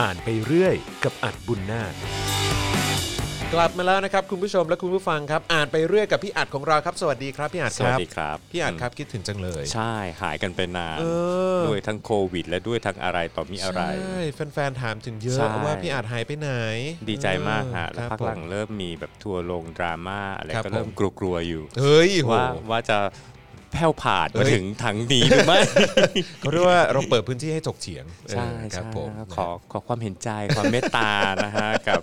อ่านไปเรื่อย กับอัดบุญนาคกลับมาแล้วนะครับคุณผู้ชมและคุณผู้ฟังครับ อ่านไปเรื่อยกับพี่อัดของเราครับ สวัสดีครับพี่อัดสควัสรับดีครับ พี่อัดครับคิดถึงจังเลย ใช่หายกันไปนานเออด้วยทั้งโควิด และด้วยทั้งอะไรต่อมีอะไรใช่แฟนๆถามถึงเยใช่อะว่าพี่อัดหายไปไหน ดีใจมากฮะเออแล้วครับพักหลังผมเริ่มมีแบบทัวร์ลงดราม่าอะไรครับก็เริ่มผมกลัวๆอยู่เฮ้ยโหว่าว่าจะ แผ่วผ่านเอ้มายถึงทางนี้หรือไม่เขาเรียกว่าเราเปิดพื้นที่ให้ถกเถียงใช่เออครับใช่ผมขอขอความเห็นใจความเมตตานะฮะกับ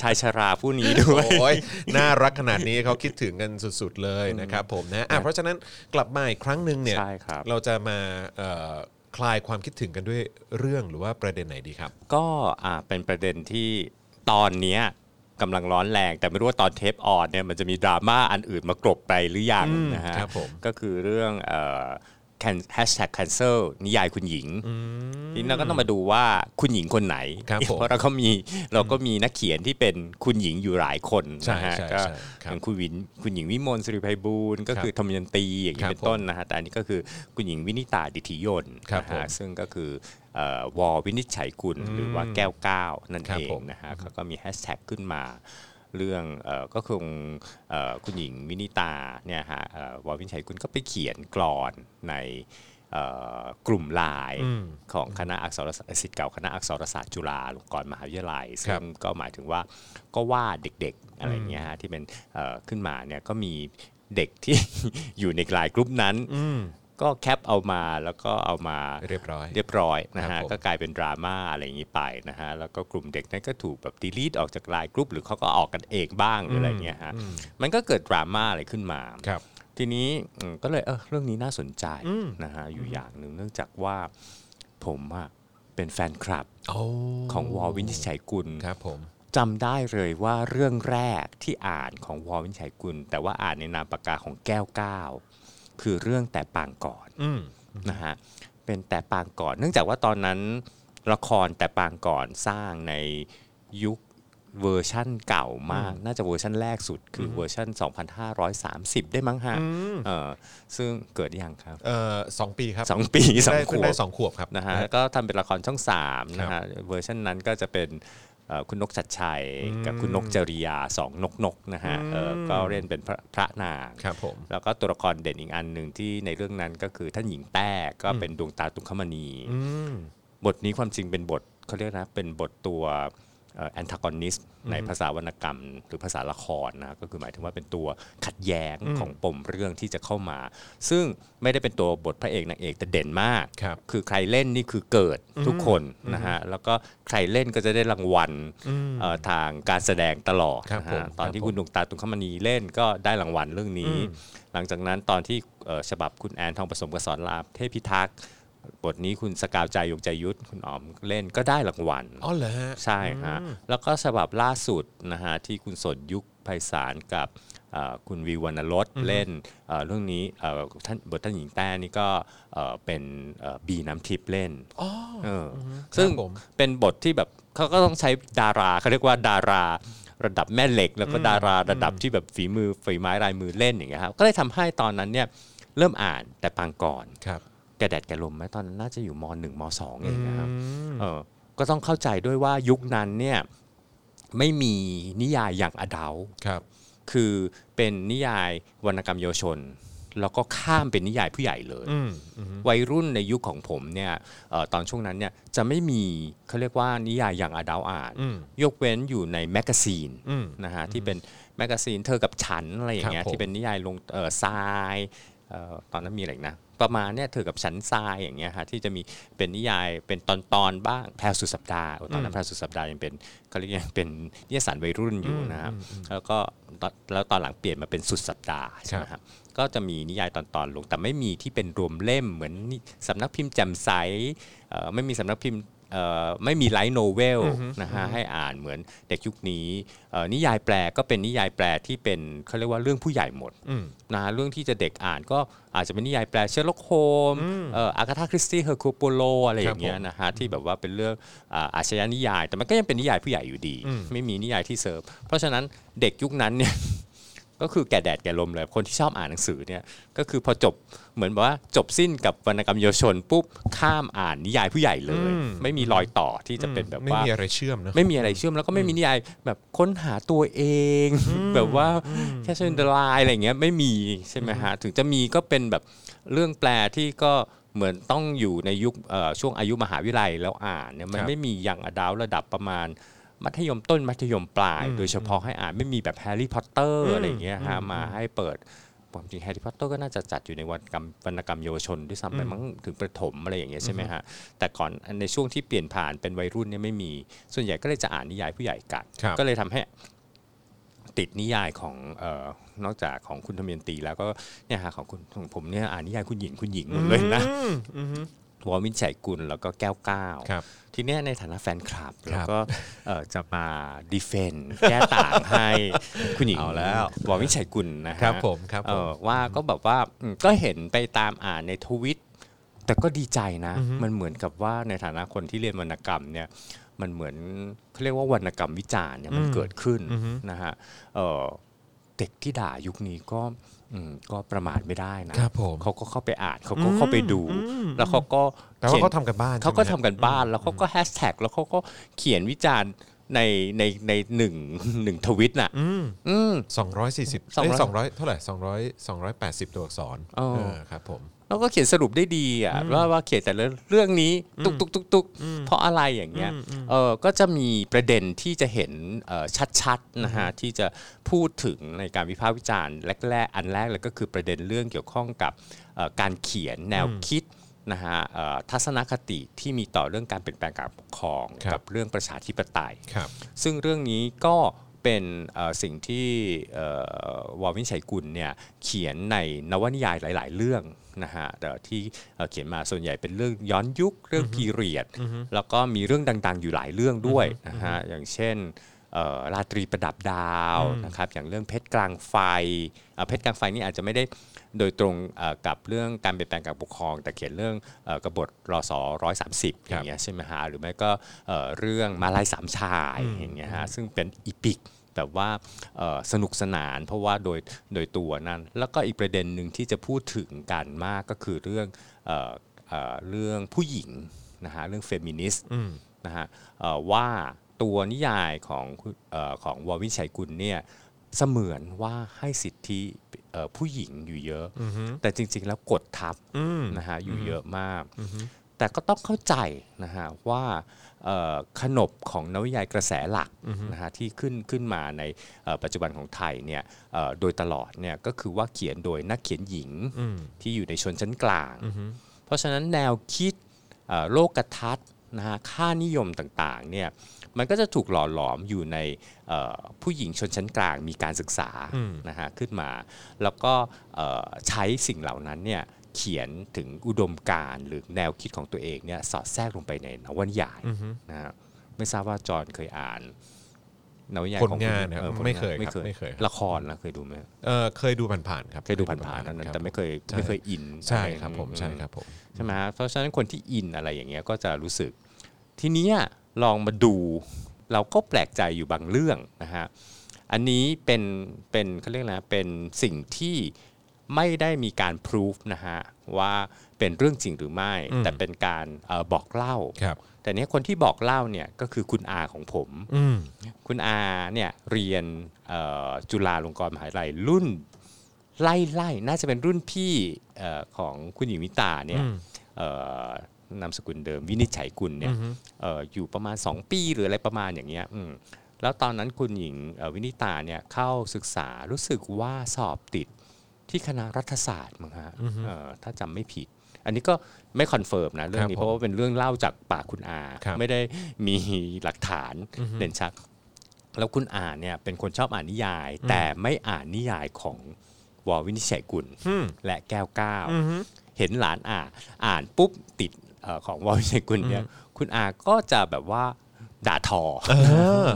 ชายชราผู้นี้ด้วยโอ้ยน่ารักขนาดนี้เขาคิดถึงกันสุดๆเลยนะครับผมนะอะเพราะฉะนั้นกลับมาอีกครั้งหนึ่งเนี่ยใช่ครับเราจะมาเอ่อคลายความคิดถึงกันด้วยเรื่องหรือว่าประเด็นไหนดีครับ ก็อ่าเป็นประเด็นที่ตอนเนี้ย กำลังร้อนแรง แต่ไม่รู้ว่าตอนเทปออนเนี่ยมันจะมีดราม่าอันอื่นมากรบไปหรือยังอืมนะฮะครับผมก็คือเรื่องแฮชแท็ก cancel นิยายคุณหญิงทีนี้เราก็ต้องมาดูว่าคุณหญิงคนไหนครับผมเพราะเราก็มีเราก็มีนักเขียนที่เป็นคุณหญิงอยู่หลายคนใช่นะฮะใช่ก็ใช่ครับเป็นคุณวินคุณหญิงวิมลสิริไพบูลย์ก็คือธมยันตีอย่างนี้ครับเป็นต้นนะฮะแต่อันนี้ก็คือคุณหญิงวินิตาดิธิยนต์ครับนะผมฮะซึ่งก็คือเอ่อ วอวินิจฉัยกุลหรือว่าแก้วก้าวนั่นครับเองผมนะฮะเขาก็มีแฮชแท็กขึ้นมาเรื่องเออก็คงเอ่อคุณหญิงวินิตาเนี่ยฮะเอ่อวอวินิจฉัยกุลก็ไปเขียนกรอนในเอ่อกลุ่มไลน์อืมของคณะอักษรศาสตร์ศิษย์เก่าคณะอักษรศาสตร์จุฬาลงกรณ์มหาวิทยาลัยครัซึ่บงก็หมายถึงว่าก็ว่าเด็กๆอะไรเงี้ยฮะที่เป็นเอ่อขึ้นมาเนี่ยก็มีเด็กที่อยู่ในไลน์กลุ่มนั้นอืม ก็แคปเอามาแล้วก็เอามาเรียบร้อย เรียบร้อยนะครัฮะบผมก็กลายเป็นดราม่าอะไรอย่างนี้ไปนะฮะแล้วก็กลุ่มเด็กนั้นก็ถูกแบบดีลีทออกจากไลน์กลุ่มหรือเขาก็ออกกันเองบ้างหรืออะไรเงี้ยฮะมันก็เกิดดราม่าอะไรขึ้นมาครับ ทีนี้อืมก็เลยเออเรื่องนี้น่าสนใจอืมนะฮะอยู่อย่างหนึ่งเนื่องจากว่าผมอะเป็นแฟนคลับโอ้ของวอลวินิจฉัยกุลครับผมจำได้เลยว่าเรื่องแรกที่อ่านของวอลวินิจฉัยกุล แต่ว่าอ่านในนามปากกาของแก้วก้าว คือเรื่องแต่ปางก่อนอืมนะฮะเป็นแต่ปางก่อน เนื่องจากว่าตอนนั้นละครแต่ปางก่อนสร้างในยุคเวอร์ชั่นเก่ามาก น่าจะเวอร์ชั่นแรกสุด คือเวอร์ชั่น 2530 ได้มั้งฮะเออซึ่งเกิดยังครับเอ่อสองปีครับสองปีสองได้ขเพิ่งวได้บสองขวบครับนะฮะแล้วก็ทำเป็นละครช่อง3นะฮะเวอร์ชันนั้นก็จะเป็นเอ่อ คุณนกชัดชัยกับคุณนกจริยาสองนกนกนะฮะเออก็เล่นเป็นพระพระนางครับผมแล้วก็ตัวละครเด่นอีกอันหนึ่งที่ในเรื่องนั้นก็คือท่านหญิงแต้ก็เป็นดวงตาตุงคมณีอืมบทนี้ความจริงเป็นบทเขาเรียกนะเป็นบทตัว แอนทากอนิสในภาษาวรรณกรรม หรือภาษาละครนะก็คือหมายถึงว่าเป็นตัวขัดแย้งของปมเรื่องที่จะเข้ามา ซึ่งไม่ได้เป็นตัวบทพระเอกนางเอกแต่เด่นมากครับคือใครเล่นนี่คือเกิดทุกคนนะฮะแล้วก็ใครเล่นก็จะได้รางวัลเอ่อทางการแสดงตลอดครับนะผมฮะตอนที่ครับผมคุณดวงตาตุงคมณีเล่นก็ได้รางวัลเรื่องนี้ หลังจากนั้นตอนที่เอ่อฉบับคุณแอนทองผสมกับสอนรามเทพิทักษ์ บทนี้คุณสกาวใจยงใจยุทธคุณอ๋อมเล่นก็ได้รางวัลอ๋อเหรอฮะใช่ฮะแล้วก็ฉบับล่าสุดนะฮะที่คุณสดยุคไพศาลกับเอ่อคุณวิววรรณรสเล่นเอ่อเรื่องนี้เอ่อท่านบทท่านหญิงแต้นี่ก็เอ่อเป็นเอ่อบีน้ำทิพย์เล่นอ๋อเออซึ่งครับผมเป็นบทที่แบบเขาก็ต้องใช้ดาราเขาเรียกว่าดาราระดับแม่เหล็ก แล้วก็ดาราระดับที่แบบฝีมือฝีไม้ลายมือเล่นอย่างเงี้ยครับก็เลยทำให้ตอนนั้นเนี่ยเริ่มอ่านแต่ปางก่อนครับ แกแดดแกลมไหมตอนนั้นน่าจะอยู่มหนึ่งมสองเองนะครับเออก็ต้องเข้าใจด้วยว่ายุคนั้นเนี่ยไม่มีนิยายอย่างอดาครับ คือเป็นนิยายวรรณกรรมเยาวชน แล้วก็ข้ามเป็นนิยายผู้ใหญ่เลยอืมอืมวัยรุ่นในยุคของผมเนี่ยเอ่อตอนช่วงนั้นเนี่ยจะไม่มีเขาเรียกว่านิยายอย่างอดาอ่านอืมยกเว้นอยู่ในแมกกาซีนอืมนะฮะที่เป็นแมกกาซีนเธอกับฉันอะไรอย่างเงี้คยรับผมที่เป็นนิยายลงเอ่อทรายเอ่อตอนนั้นมีอะไรอีกนะ ประมาณเนี่ยเธอกับฉันทรายอย่างเงี้ยฮะที่จะมีเป็นนิยายเป็นตอนตอนๆบ้างแพรสุดสัปดาห์โอ้ตอนนั้นแพรสุดสัปดาห์ยังเป็นเขาเรียกยังเป็นนิยสารวัยรุ่นอยู่นะครับแล้วก็ตอนแล้วตอนหลังเปลี่ยนมาเป็นสุดสัปดาห์ใช่ไหมครับก็จะมีนิยายตอนตอนๆลงแต่ไม่มีที่เป็นรวมเล่มเหมือนนี่สำนักพิมพ์แจ่มใสเอ่อไม่มีสำนักพิมพ์เอ่อ ไม่มีไลท์โนเวลนะฮะให้อ่านเหมือนเด็กยุคนี้เอ่อนิยายแปลก็เป็นนิยายแปลที่เป็นเขาเรียกว่าเรื่องผู้ใหญ่หมดอืมนะฮะเรื่องที่จะเด็กอ่านก็อาจจะเป็นนิยายแปลเชอร์ล็อกโฮล์มส์เอ่ออากาธาคริสตี้แอร์กูลปัวโรต์อะไรอย่างเงี้ยครับผมนะฮะที่แบบว่าเป็นเรื่องอ่าอาชญนิยาย แต่มันก็ยังเป็นนิยายผู้ใหญ่อยู่ดีอืมไม่มีนิยายที่เสิร์ฟเพราะฉะนั้นเด็กยุคนั้นเนี่ย ก็คือแก่แดดแก่ลมเลย คนที่ชอบอ่านหนังสือเนี่ยก็คือพอจบเหมือนแบบว่าจบสิ้นกับวรรณกรรมเยาวชนปุ๊บข้ามอ่านนิยายผู้ใหญ่เลยอืมไม่มีรอยต่อที่จะเป็นแบบไม่ว่ามีอะไรเชื่อมเนอะไม่มีอะไรเชื่อมแล้วก็ไม่มีนิยายแบบค้นหาตัวเอง แบบว่าแค่เช่นเดลายอะไรอย่างเงี้ยไม่มีใช่ไหมฮะถึงจะมีก็เป็นแบบเรื่องแปลที่ก็เหมือนต้องอยู่ในยุคเอ่อช่วงอายุมหาวิทยาลัยแล้วอ่านเนี่ยมันครับไม่มีอย่างอดาวระดับประมาณ มัธยมต้นมัธยมปลายอืมโดยเฉพาะให้อ่านไม่มีแบบแฮร์รี่พอตเตอร์อืมอะไรอย่างเงี้ยฮะอืมมาให้เปิดความจริงแฮร์รี่พอตเตอร์ก็น่าจะจัดอยู่ในวรรณกรรมวรรณกรรมเยาวชนด้วยซ้ำไปอืมมั้งถึงประถมอะไรอย่างเงี้ยใช่ไหมฮะแต่ก่อนในช่วงที่เปลี่ยนผ่านเป็นวัยรุ่นเนี่ยไม่มี ส่วนใหญ่ก็เลยจะอ่านนิยายผู้ใหญ่กันครับก็เลยทำให้ติดนิยายของเอ่อนอกจากของคุณธเมียนตีแล้วก็เนี่ยฮะของคุณของผมเนี่ยอ่านนิยายคุณหญิงคุณหญิงหมดเลยนะอืมอืม วอลมินชัยกุลแล้วก็แก้วก้าวครับทีเนี้ยในฐานะแฟนคลับครัแล้วบก็เอ่อจะมาดีเฟนแก้ต่างให้คุณหญิงเอาแล้ววอลมินชัยกุลนะฮะครับผมครับเอผมอว่าก็แบบว่าอืมก็เห็นไปตามอ่านในทวิตแต่ก็ดีใจนะอือฮึมันเหมือนกับว่าในฐานะคนที่เรียนวรรณกรรมเนี่ยมันเหมือนเขาเรียกว่าวรรณกรรมวิจารณ์เนี่ยมันเกิดขึ้นอือฮึนะฮะ เอ่อเด็กที่ด่ายุคนี้ก็อืมก็ประมาทไม่ได้นะครับผมเขาก็เข้าไปอ่านเขาก็เข้าไปดู แล้วเขาก็แต่ว่าขียนเขาทำกันบ้านเขาก็ใช่ทำไหมกันบ้าน แล้วเขาก็แฮชแท็กแล้วเขาก็เขียนวิจารณ์ในในในหนึ่งหนึ่งทวิตน่ะอืมอืมสองร้อยสี่สิบสองร้อยสองร้อยเท่าไหร่สองร้อยสองร้อยแปดสิบตัวอักษรอ๋อเออครับผม แล้วก็เขียนสรุปได้ดีอะว่าว่าเขียนแต่ละเรื่องนี้ตุกตุกตุกตุกเพราะอะไรอย่างเงี้ยเออก็จะมีประเด็นที่จะเห็นเอ่อชัดๆนะฮะที่จะพูดถึงในการวิพากษ์วิจารณ์แรกๆอันแรกเลยก็คือประเด็นเรื่องเกี่ยวข้องกับเอ่อการเขียนแนวคิดนะฮะเอ่อทัศนคติที่มีต่อเรื่องการเปลี่ยนแปลงการปกครองครับกับเรื่องประชาธิปไตยครับซึ่งเรื่องนี้ก็เป็นเอ่อสิ่งที่เอ่อวอลวินชัยกุลเนี่ยเขียนในนวนิยายหลาย ๆ เรื่อง นะฮะแต่ที่เอ่อเขียนมาส่วนใหญ่เป็นเรื่องย้อนยุคเรื่องพีเรียด แล้วก็มีเรื่องดังๆ อยู่หลายเรื่องด้วยนะฮะอย่างเช่นเอ่อราตรีประดับดาวนะครับอย่างเรื่องเพชรกลางไฟเอ่อเพชรกลางไฟนี่อาจจะไม่ได้โดยตรงเอ่อกับเรื่องการเปลี่ยนแปลงการปกครอง แต่เขียนเรื่องเอ่อกบฏรศร้อยสามสิบอย่างเงี้ยใช่ไหมฮะหรือไม่ก็เอ่อเรื่องมาลัยสามชายอย่างเงี้ยฮะซึ่งเป็น epic แบบว่าเอ่อสนุกสนานเพราะว่าโดยโดยตัวนั้น แล้วก็อีกประเด็นหนึ่งที่จะพูดถึงกันมากก็คือเรื่องเอ่อเอ่อเรื่องผู้หญิงนะฮะเรื่องเฟมินิสต์อืมนะฮะเอ่อว่าตัวนิยายของคุณเอ่อของวอวินิจฉัยกุลเนี่ยเสมือนว่าให้สิทธิเอ่อผู้หญิงอยู่เยอะ แต่จริง ๆ แล้วกดทับอืมนะฮะอยู่เยอะมาก แต่ก็ต้องเข้าใจนะฮะว่าเอ่อ ขนบของนวนิยายกระแสหลักนะฮะที่ขึ้นขึ้นมาในเอ่อปัจจุบันของไทยเนี่ยเอ่อโดยตลอดเนี่ยก็คือว่าเขียนโดยนักเขียนหญิงอืมที่อยู่ในชนชั้นกลาง เพราะฉะนั้นแนวคิดเอ่อโลกทัศน์นะฮะค่านิยมต่างๆเนี่ยมันก็จะถูกหล่อหลอมอยู่ในเอ่อผู้หญิงชนชั้นกลางมีการศึกษาอืมนะฮะขึ้นมา แล้วก็เอ่อใช้สิ่งเหล่านั้นเนี่ย เขียนถึงอุดมการณ์หรือแนวคิดของตัวเองเนี่ยสอดแทรกลงไปในนวนิยายนะฮะไม่ทราบว่าจอห์นเคยอ่านนวนิยายผลของงานคุณนะครับออผลงไม่เคยไม่ครับเคยไม่เคย ละครนะเคยดูไหมเออเคยดูผ่านๆครับเคยดูผ่านๆเท่านั้นครับแต่ไม่เคยใช่ไม่เคยอินใช่อะไครับผมใช่ครับผมใช่ไหมฮะเพราะฉะนั้นคนที่อินอะไรอย่างเงี้ยก็จะรู้สึก ทีเนี้ยลองมาดูเราก็แปลกใจอยู่บางเรื่องนะฮะอันนี้เป็นเป็นเขาเรียกนะเป็นสิ่งที่ ไม่ได้มีการพิสูจนะฮะว่าเป็นเรื่องจริงหรือไม่อืมแต่เป็นการเออบอกเล่าครับแต่เนี้ยคนที่บอกเล่าเนี่ยก็คือคุณอาของผมอืมคุณอาเนี่ยเรียนเอ่อจุฬาลงกรณ์มหาวิทยาลัยรุ่นไล่ไล่น่าจะเป็นรุ่นพี่เอ่อของคุณหญิงวิตาเนี่ยอืมเอ่อนามสกุลเดิมวินิจฉัยกุลเนี่ยเอ่ออยู่ประมาณ 2 ปีหรืออะไรประมาณอย่างเงี้ยอืมแล้วตอนนั้นคุณหญิงเอ่อวินิตาเนี่ยเข้าศึกษารู้สึกว่าสอบติด ที่คณะรัฐศาสตร์มั้งฮะเอ่อถ้าจำไม่ผิด อันนี้ก็ไม่ confirm นะเรื่องนี้ครับผมเพราะว่าเป็นเรื่องเล่าจากปากคุณอาครับไม่ได้มีหลักฐานเด่นชัด แล้วคุณอ่านเนี่ยเป็นคนชอบอ่านนิยาย แต่ไม่อ่านนิยายของวอวินิจฉัยกุลอืมและแก้วเก้าอือฮึเห็นหลานอ่านอ่านปุ๊บติดเอ่อของวอวินิจฉัยกุลเนี่ยคุณอาก็จะแบบว่าด่าทอเออ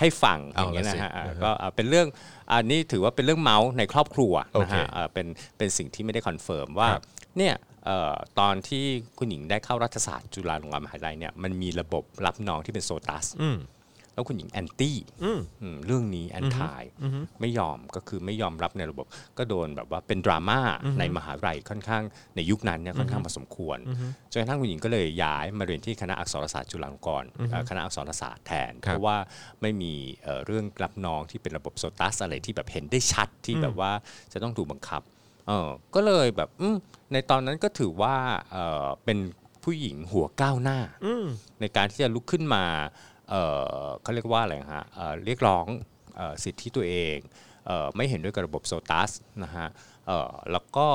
ให้ฟังอเอาย่างเงี้ยละนะสิฮะอ่าอ่าฮะก็อ่าเป็นเรื่อง อันนี้ถือว่าเป็นเรื่องเมาท์ในครอบครัวโอเคนะฮะอ่าเป็นเป็นสิ่งที่ไม่ได้ confirm ว่าครับเนี่ยเอ่อตอนที่คุณหญิงได้เข้ารัฐศาสตร์จุฬาลงกรณ์มหาวิทยาลัยเนี่ยมันมีระบบรับน้องที่เป็นโซตัสอืม แล้วคุณหญิง antiอืมอืมเรื่องนี้แอนทายไม่ยอมก็คือไม่ยอมรับในระบบ ก็โดนแบบว่าเป็นดราม่าในมหาวิทยาลัยค่อนข้างในยุคนั้นเนี่ยค่อนข้างพอสมควรจนกระทั่งคุณหญิงก็เลยย้ายมาเรียนที่คณะอักษรศาสตร์จุฬาลงกรณ์เอ่อคณะอักษรศาสตร์แทนครับเพราะว่าไม่มีเอ่อเรื่องรับน้องที่เป็นระบบโซตัสอะไรที่แบบเห็นได้ชัดที่แบบว่าจะต้องถูกบังคับเออก็เลยแบบอืมในตอนนั้นก็ถือว่าเอ่อเป็นผู้หญิงหัวก้าวหน้าอืมในการที่จะลุกขึ้นมา เอ่อเขาเรียกว่าอะไรฮะเอ่อเรียกร้องเอ่อสิทธิตัวเองเอ่อไม่เห็นด้วยกับระบบโซตัสนะฮะเอ่อแล้วก็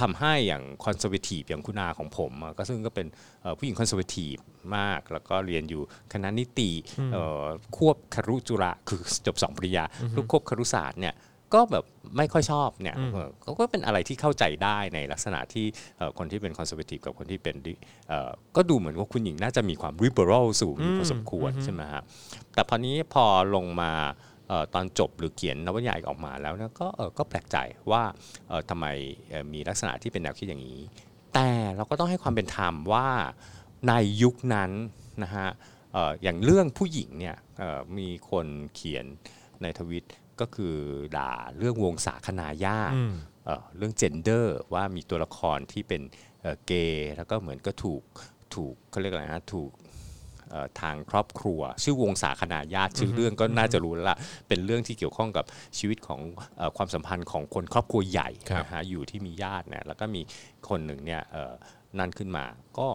ทำให้อย่าง conservative อย่างคุณอาของผมอะก็ซึ่งก็เป็นเอ่อผู้หญิง conservative มาก แล้วก็เรียนอยู่คณะนิติเอ่อควบครุจุฬาคือจบสองปริญญาลูกควบครุศาสตร์เนี่ย ก็แบบไม่ค่อยชอบเนี่ยเออก็ก็เป็นอะไรที่เข้าใจได้ในลักษณะที่เอ่อคนที่เป็นคอนเซอร์เวทีฟกับคนที่เป็นดิเอ่อก็ดูเหมือนว่าคุณหญิงน่าจะมีความ liberal สูงอยู่พอสมควรใช่ไหมฮะแต่พอนี้พอลงมาเอ่อตอนจบหรือเขียนนวนิยายออกมาแล้วเนี่ยก็เออก็แปลกใจว่าเอ่อทำไมเอ่อมีลักษณะที่เป็นแนวคิดอย่างนี้ แต่เราก็ต้องให้ความเป็นธรรมว่าในยุคนั้นนะฮะเอ่ออย่างเรื่องผู้หญิงเนี่ยเอ่อมีคนเขียนในทวิต ก็คือด่าเรื่องวงศาคณาญาติอืมเอ่อเรื่องเจนเดอร์ว่ามีตัวละครที่เป็นเอ่อเกย์แล้วก็เหมือนก็ถูกถูกเขาเรียกอะไรนะถูกเอ่อทางครอบครัว ชื่อวงศาคณาญาติชื่อเรื่องก็น่าจะรู้แล้วละเป็นเรื่องที่เกี่ยวข้องกับชีวิตของเออความสัมพันธ์ของคนครอบครัวใหญ่ครับนะฮะอยู่ที่มีญาติเนี่ยแล้วก็มีคนหนึ่งเนี่ยเอ่อนั่นขึ้นมาก็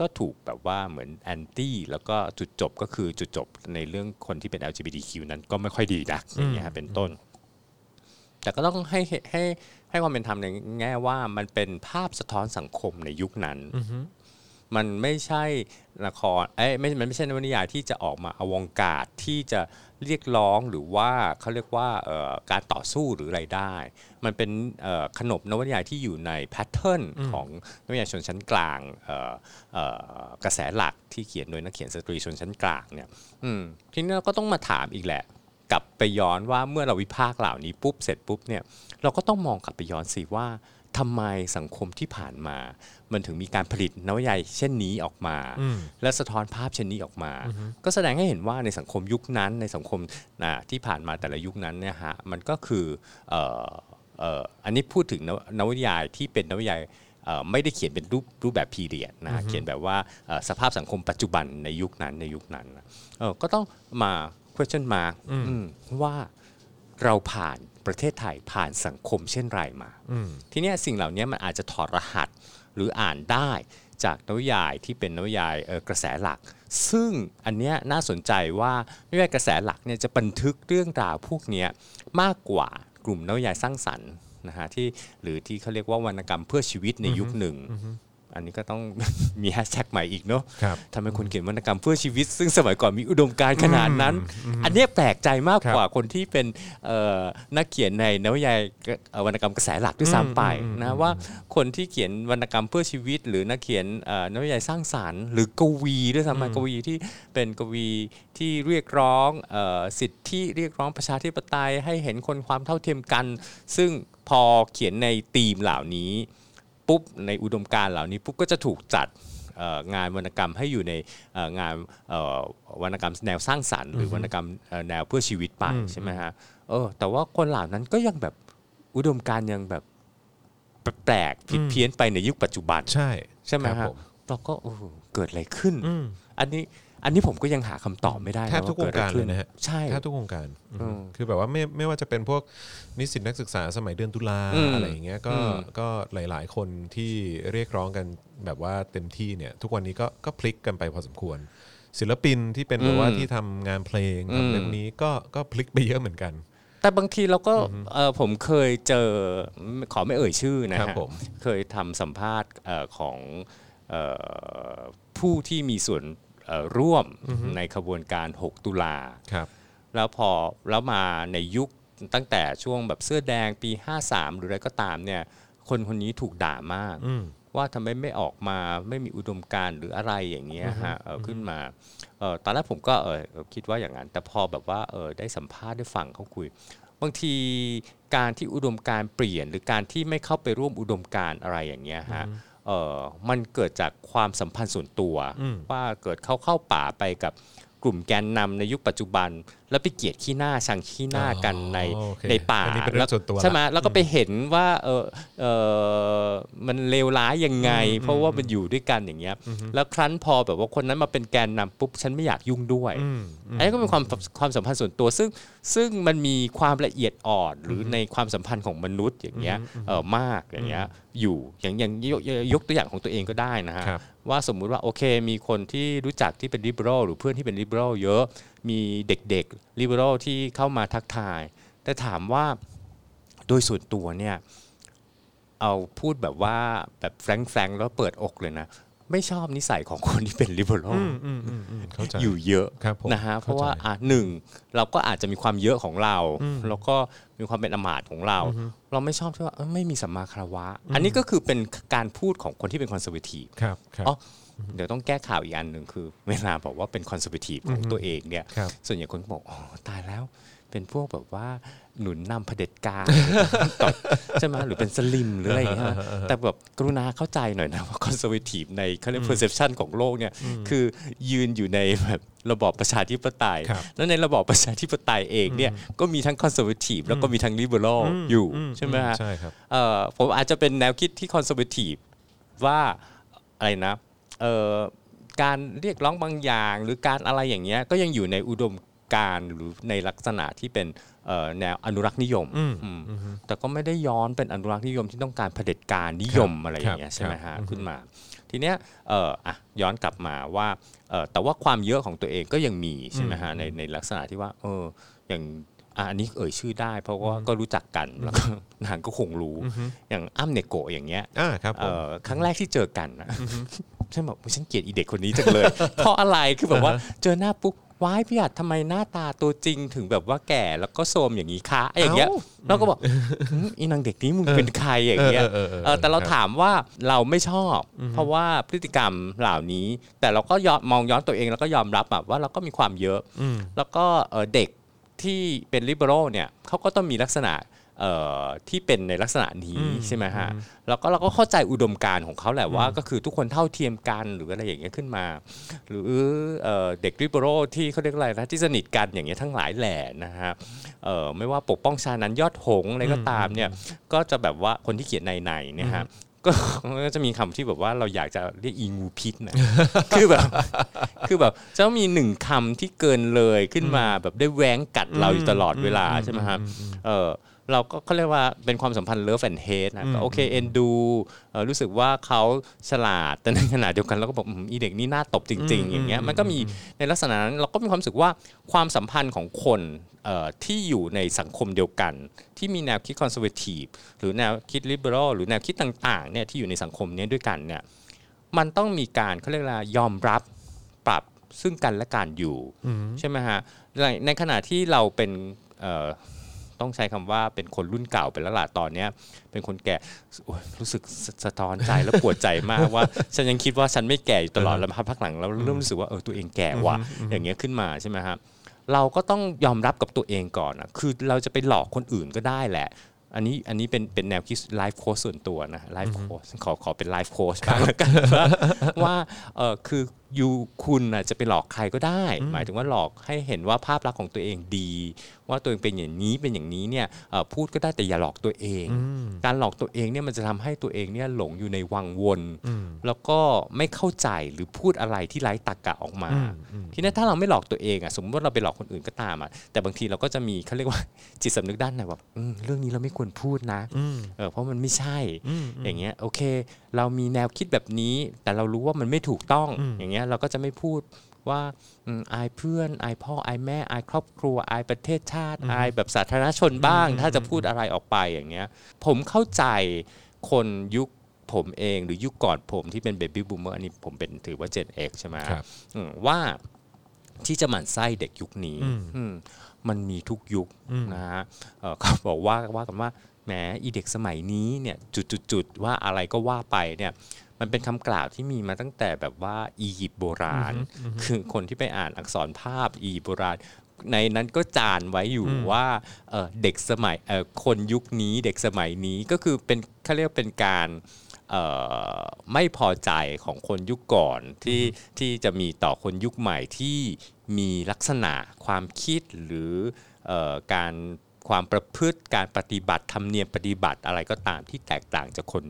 ก็ถูกแบบว่าเหมือนแอนตี้แล้วก็จุดจบก็คือจุดจบในเรื่องคนที่เป็น LGBTQ นั้นก็ไม่ค่อยดีนักอย่างเงี้ยฮะเป็นต้น แต่ก็ต้องให้ให้ให้ความเป็นธรรมในแง่ว่ามันเป็นภาพสะท้อนสังคมในยุคนั้น มันไม่ใช่ละครเอ้ยไม่มันไม่ใช่นวนิยายที่จะออกมาอวงการที่จะเรียกร้องหรือว่าเขาเรียกว่าเอ่อการต่อสู้หรืออะไรได้ มันเป็นเอ่อขนบนวนิยายที่อยู่ในแพทเทิร์นของนวนิยายชนชั้นกลางเอ่อเอ่อกระแสหลักที่เขียนโดยนักเขียนสตรีชนชั้นกลางเนี่ยอืมทีนี้เราก็ต้องมาถามอีกแหละ กลับไปย้อนว่าเมื่อเราวิพากษ์เหล่านี้ปุ๊บเสร็จปุ๊บเนี่ยเราก็ต้องมองกลับไปย้อนสิว่า ทำไมสังคมที่ผ่านมา มันถึงมีการผลิตนวนิยายเช่นนี้ออกมาอืมและสะท้อนภาพเช่นนี้ออกมา ก็แสดงให้เห็นว่าในสังคมยุคนั้นในสังคมนะที่ผ่านมาแต่ละยุคนั้นเนี่ยฮะมันก็คือเอ่อเอ่ออันนี้พูดถึงนวนวนิยายที่เป็นนวนิยายเอ่อไม่ได้เขียนเป็นรูปรูปแบบพีเรียดนะเขียนแบบว่าเอ่อสภาพสังคมปัจจุบันในยุคนั้นในยุคนั้นนะเออก็ต้องมา question mark อืมว่า เราผ่านประเทศไทยผ่านสังคมเช่นไรมาอืมทีเนี้ยสิ่งเหล่านี้มันอาจจะถอดรหัสหรืออ่านได้จากนวนิยายที่เป็นนวนิยายเอ่อกระแสหลัก ซึ่งอันเนี้ยน่าสนใจว่านวนิยายกระแสหลักเนี่ยจะบันทึกเรื่องราวพวกเนี้ยมากกว่ากลุ่มนวนิยายสร้างสรรค์นะฮะที่หรือที่เขาเรียกว่าวรรณกรรมเพื่อชีวิตในยุคหนึ่ง อันนี้ก็ต้องมีแฮชแท็กใหม่อีกเนาะครับทำไมคนเขียนวรรณกรรมเพื่อชีวิต ซึ่งสมัยก่อนมีอุดมการณ์ขนาดนั้น อันเนี้ยแปลกใจมากกว่าคนที่เป็นเอ่อนักเขียนในนวนิยายเอ่อวรรณกรรมกระแสหลักด้วยซ้ำไปนะว่าคนที่เขียนวรรณกรรมเพื่อชีวิต หรือนักเขียนเอ่อนวนิยายสร้างสรรค์หรือกวีด้วยซ้ำไปกวีที่เป็นกวีที่เรียกร้องเอ่อสิทธิเรียกร้องประชาธิปไตยให้เห็นคนความเท่าเทียมกัน ซึ่งพอเขียนในธีมเหล่านี้ ปุ๊บในอุดมการณ์เหล่านี้ปุ๊บก็จะถูกจัดเอ่องานวรรณกรรมให้อยู่ในเอ่องานเอ่อวรรณกรรมแนวสร้างสรรค์ หรือวรรณกรรมเอ่อแนวเพื่อชีวิตไปใช่ไหมฮะเออแต่ว่าคนเหล่านั้นก็ยังแบบอุดมการณ์ยังแบบแปลกๆผิดเพี้ยนไปในยุคปัจจุบันใช่ใช่ไหมครัฮะบผมเราก็โอ้โหเกิดอะไรขึ้นอืมอันนี้ อันนี้ผมก็ยังหาคำตอบไม่ได้แทบทุกวงการเลยนะฮะใช่แทบทุกวงการอืมคือแบบว่าไม่ไม่ว่าจะเป็นพวกนิสิตนักศึกษาสมัยเดือนตุลาอืมอะไรอย่างเงี้ยก็อืมก็หลายๆ คนที่เรียกร้องกันแบบว่าเต็มที่เนี่ย ทุกวันนี้ก็ก็พลิกกันไปพอสมควร ศิลปินที่เป็นแบบว่าที่ทำงานเพลงอืมทำเรื่องนี้ก็ก็พลิกไปเยอะเหมือนกันแต่บางทีเราก็เออผมเคยเจอขอไม่เอ่ยชื่อนะครับฮะผมเคยทำสัมภาษณ์เอ่อของเอ่อผู้ที่มีส่วนเอ่อ ร่วมในขบวนการ 6 ตุลาครับแล้วพอแล้วมาในยุคตั้งแต่ช่วงแบบเสื้อแดงปี 53 หรืออะไรก็ตามเนี่ยคนคนนี้ถูกด่ามากอืมว่าทำไมไม่ออกมาไม่มีอุดมการณ์หรืออะไรอย่างเงี้ยฮะเอ่อขึ้นมาเอ่อตอนแรกผมก็เออคิดว่าอย่างนั้น แต่พอแบบว่าเออได้สัมภาษณ์ได้ฟังเขาคุย บางทีการที่อุดมการณ์เปลี่ยน หรือการที่ไม่เข้าไปร่วมอุดมการณ์อะไรอย่างเงี้ยฮะเออ มันเกิดจากความสัมพันธ์ส่วนตัวอืมว่าเกิดเขาเข้าป่าไปกับ กลุ่มแกนนำในยุคปัจจุบัน แล้วไปเกลียดขี้หน้าชังขี้หน้ากันในอ๋อโอเคในป่าอันนี้เป็นเรื่องส่วนตัวละใช่ไหมแล้วก็ไปเห็นว่าเออเออมันเลวร้ายยังไง เพราะว่ามันอยู่ด้วยกันอย่างเงี้ยแล้วครั้นพอแบบว่าคนนั้นมาเป็นแกนนำปุ๊บฉันไม่อยากยุ่งด้วยอืมอืมอันนี้ก็เป็นความความสัมพันธ์ส่วนตัวซึ่งซึ่งมันมีความละเอียดอ่อนหรือในความสัมพันธ์ของมนุษย์อย่างเงี้ยเออมากอย่างเงี้ยอยู่อย่างอย่างยกยกตัวอย่างของตัวเองก็ได้นะฮะครับ ว่าสมมุติว่าโอเค มีคนที่รู้จักที่เป็นริบรอลหรือเพื่อนที่เป็นริบรอลเยอะ มีเด็กๆ liberal ที่เข้ามาทักทาย แต่ถามว่าโดยส่วนตัวเนี่ยเอาพูดแบบว่าแบบแฟรงๆแล้วเปิดอกเลยนะ ไม่ชอบนิสัยของคนที่เป็น liberal อืมอืมอืมอืมเข้าใจอยู่เยอะครับผมนะฮะเพราะเข้าใจว่าอะหนึ่งเราก็อาจจะมีความเยอะของเรา แล้วก็มีความเป็นอมาตย์ของเรา เราไม่ชอบที่ว่าเอ้ยไม่มีสัมมาคารวะ อันนี้ก็คือเป็นการพูดของคนที่เป็น conservative ครับครับอ๋อเดี๋ยวต้องแก้ข่าวอีกอันหนึ่งคือเวลาบอกว่าเป็น conservative ของตัวเองเนี่ยครับส่วนใหญ่คนก็บอกอ๋อตายแล้ว เป็นพวกแบบว่าหนุนนำเผด็จการใช่ไหมหรือเป็นสลิ่มหรืออะไรอย่างเงี้ยแต่แบบกรุณาเข้าใจหน่อยนะว่า conservative ในเขาเรียก perception ของโลกเนี่ยคือยืนอยู่ในแบบระบอบประชาธิปไตยครับแล้วในระบอบประชาธิปไตยเองเนี่ยก็มีทั้ง conservative แล้วก็มีทั้ง liberal อยู่ใช่ไหมฮะใช่ครับเอ่อผมอาจจะเป็นแนวคิดที่ conservative ว่าอะไรนะเอ่อการเรียกร้องบางอย่าง หรือการอะไรอย่างเงี้ยก็ยังอยู่ในอุดม การณ์หรือในลักษณะที่เป็นเอ่อแนวอนุรักษ์นิยมอืมอืมแต่ก็ไม่ได้ย้อนเป็นอนุรักษ์นิยมที่ต้องการเผด็จการนิยมอะไรอย่างเงี้ยครับใช่ไหมครัฮะบขึ้นมา ทีเนี้ยเอ่ออะย้อนกลับมาว่าเอ่อแต่ว่าความเยอะของตัวเองก็ยังมีใช่ไหมฮะในในลักษณะที่ว่าเอออย่างอะอันนี้เอ่ยชื่อได้ เพราะว่าก็รู้จักกันแล้วก็นางก็คงรู้ อย่างอ้ำเนโกะอย่างเงี้ยอ่าครับผเอ่มอครั้งแรกที่เจอกันนะฉันบอกอุ๊ยฉันเกลียดอีเด็กคนนี้จังเลยเพราะอะไรคือแบบว่าเจอหน้าปุ๊บ ว้ายพี่อัดทำไมหน้าตาตัวจริงถึงแบบว่าแก่แล้วก็โทรมอย่างนี้คะอย่างเงี้ยเอ้าเราก็บอกหืมอีนางเด็กนี้มึงเป็นใครอย่างเงี้ยเออเออเออเออเออแต่เราครับถามว่าเราไม่ชอบ เพราะว่าพฤติกรรมเหล่านี้ แต่เราก็ยอมมองย้อนตัวเองแล้วก็ยอมรับอะว่าเราก็มีความเยอะอืมแล้วก็เอ่อเด็กที่เป็น liberal เนี่ยเขาก็ต้องมีลักษณะเอ่อ ที่เป็นในลักษณะนี้อืมใช่ไหมฮะแล้วก็เราก็เข้าใจอุดมการณ์ของเขาแหละว่า ก็คือทุกคนเท่าเทียมกันหรืออะไรอย่างเงี้ยขึ้นมา หรือเอ่อเด็ก liberal ที่เขาเรียกอะไรนะที่สนิทกันอย่างเงี้ยทั้งหลายแหล่นะฮะเอ่อไม่ว่าปกป้องชานั้นยอดหงส์อะไรก็ตามเนี่ยก็จะแบบว่าคนที่เขียนในในๆเนี่ยฮะก็ก็จะมีคำที่แบบว่าเราอยากจะเรียกอีงูพิษนะคือแบบคือแบบจะต้องมีหนึ่งคำที่เกินเลยขึ้นมาแบบได้แว้งกัดเราอยู่ตลอดเวลาใช่ไหมครับเออ เราก็เขาเรียกว่าเป็นความสัมพันธ์ love and hate นะก็โอเคเอ็นดูเอ่อรู้สึกว่าเขาฉลาดแต่ในขณะเดียวกันเราก็บอกอืมอีเด็กนี่น่าตบจริง ๆ อย่างเงี้ยมันก็มีในลักษณะนั้นเราก็มีความรู้สึกว่าความสัมพันธ์ของคนเอ่อที่อยู่ในสังคมเดียวกัน ที่มีแนวคิดคอนเซอร์เวทีฟหรือแนวคิดลิเบอรัลหรือแนวคิดต่างๆเนี่ยที่อยู่ในสังคมเนี้ยด้วยกันเนี่ยมันต้องมีการเขาเรียกว่ายอมรับปรับซึ่งกันและการอยู่ใช่ไหมฮะในในขณะที่เราเป็นเอ่อ ต้องใช้คำว่าเป็นคนรุ่นเก่าไปแล้วล่ะตอนเนี้ย เป็นคนแก่โอ๊ยรู้สึกสะท้อนใจและปวดใจมากว่าฉันยังคิดว่าฉันไม่แก่อยู่ตลอดแล้วพักหลังเราเริ่มรู้สึกว่าเออตัวเองแก่ว่ะอย่างเงี้ยขึ้นมาใช่ไหมฮะเราก็ต้องยอมรับกับตัวเองก่อนนะคือเราจะไปหลอกคนอื่นก็ได้แหละอันนี้อันนี้เป็นเป็นแนวคิด life coach ส่วนตัวนะ life coach ขอขอเป็น life coach บ้างแล้วกันว่าว่าเออคือ you คุณน่ะจะไปหลอกใครก็ได้ หมายถึงว่าหลอกให้เห็นว่าภาพลักษณ์ของตัวเองดี ว่าตัวเองเป็นอย่างนี้เป็นอย่างนี้เนี่ยเอ่อพูดก็ได้แต่อย่าหลอกตัวเอง การหลอกตัวเองเนี่ยมันจะทำให้ตัวเองเนี่ยหลงอยู่ในวังวน แล้วก็ไม่เข้าใจหรือพูดอะไรที่ไร้ตรรกะออกมา ทีนี้ถ้าเราไม่หลอกตัวเองอะสมมติว่าเราไปหลอกคนอื่นก็ตามอะแต่บางทีเราก็จะมีเขาเรียกว่าจิตสำนึกด้านในแบบอืมเรื่องนี้เราไม่ควรพูดนะเออเพราะมันไม่ใช่อย่างเงี้ยโอเค เรามีแนวคิดแบบนี้ แต่เรารู้ว่ามันไม่ถูกต้องอย่างเงี้ยเราก็จะไม่พูดว่าอืมอายเพื่อนอายพ่ออายแม่อายครอบครัวอายประเทศชาติอายแบบสาธารณชนบ้าง ถ้าจะพูดอะไรออกไปอย่างเงี้ยผมเข้าใจคนยุคผมเองหรือยุคก่อนผมที่เป็น baby boomer อันนี้ผมเป็นถือว่า Gen X ใช่ไหมครับอืมว่าที่จะหมั่นไส้เด็กยุคนี้อืมมันมีทุกยุคนะฮะเอ่อเขาบอกว่าว่ากันว่าแหมอีเด็กสมัยนี้เนี่ยจุดๆๆว่าอะไรก็ว่าไปเนี่ย มันเป็นคำกล่าวที่มีมาตั้งแต่แบบว่าอียิปต์โบราณ คือคนที่ไปอ่านอักษรภาพอียิปต์โบราณในนั้นก็จานไว้อยู่ว่าเอ่อเด็กสมัยเอ่อคนยุคนี้เด็กสมัยนี้ก็คือเป็นเขาเรียกว่าเป็นการเอ่อไม่พอใจของคนยุคก่อนที่ที่จะมีต่อคนยุคใหม่ที่มีลักษณะความคิดหรือเออการ ความประพฤติการปฏิบัติธรรมเนียมปฏิบัติอะไรก็ตามที่แตกต่างจากคน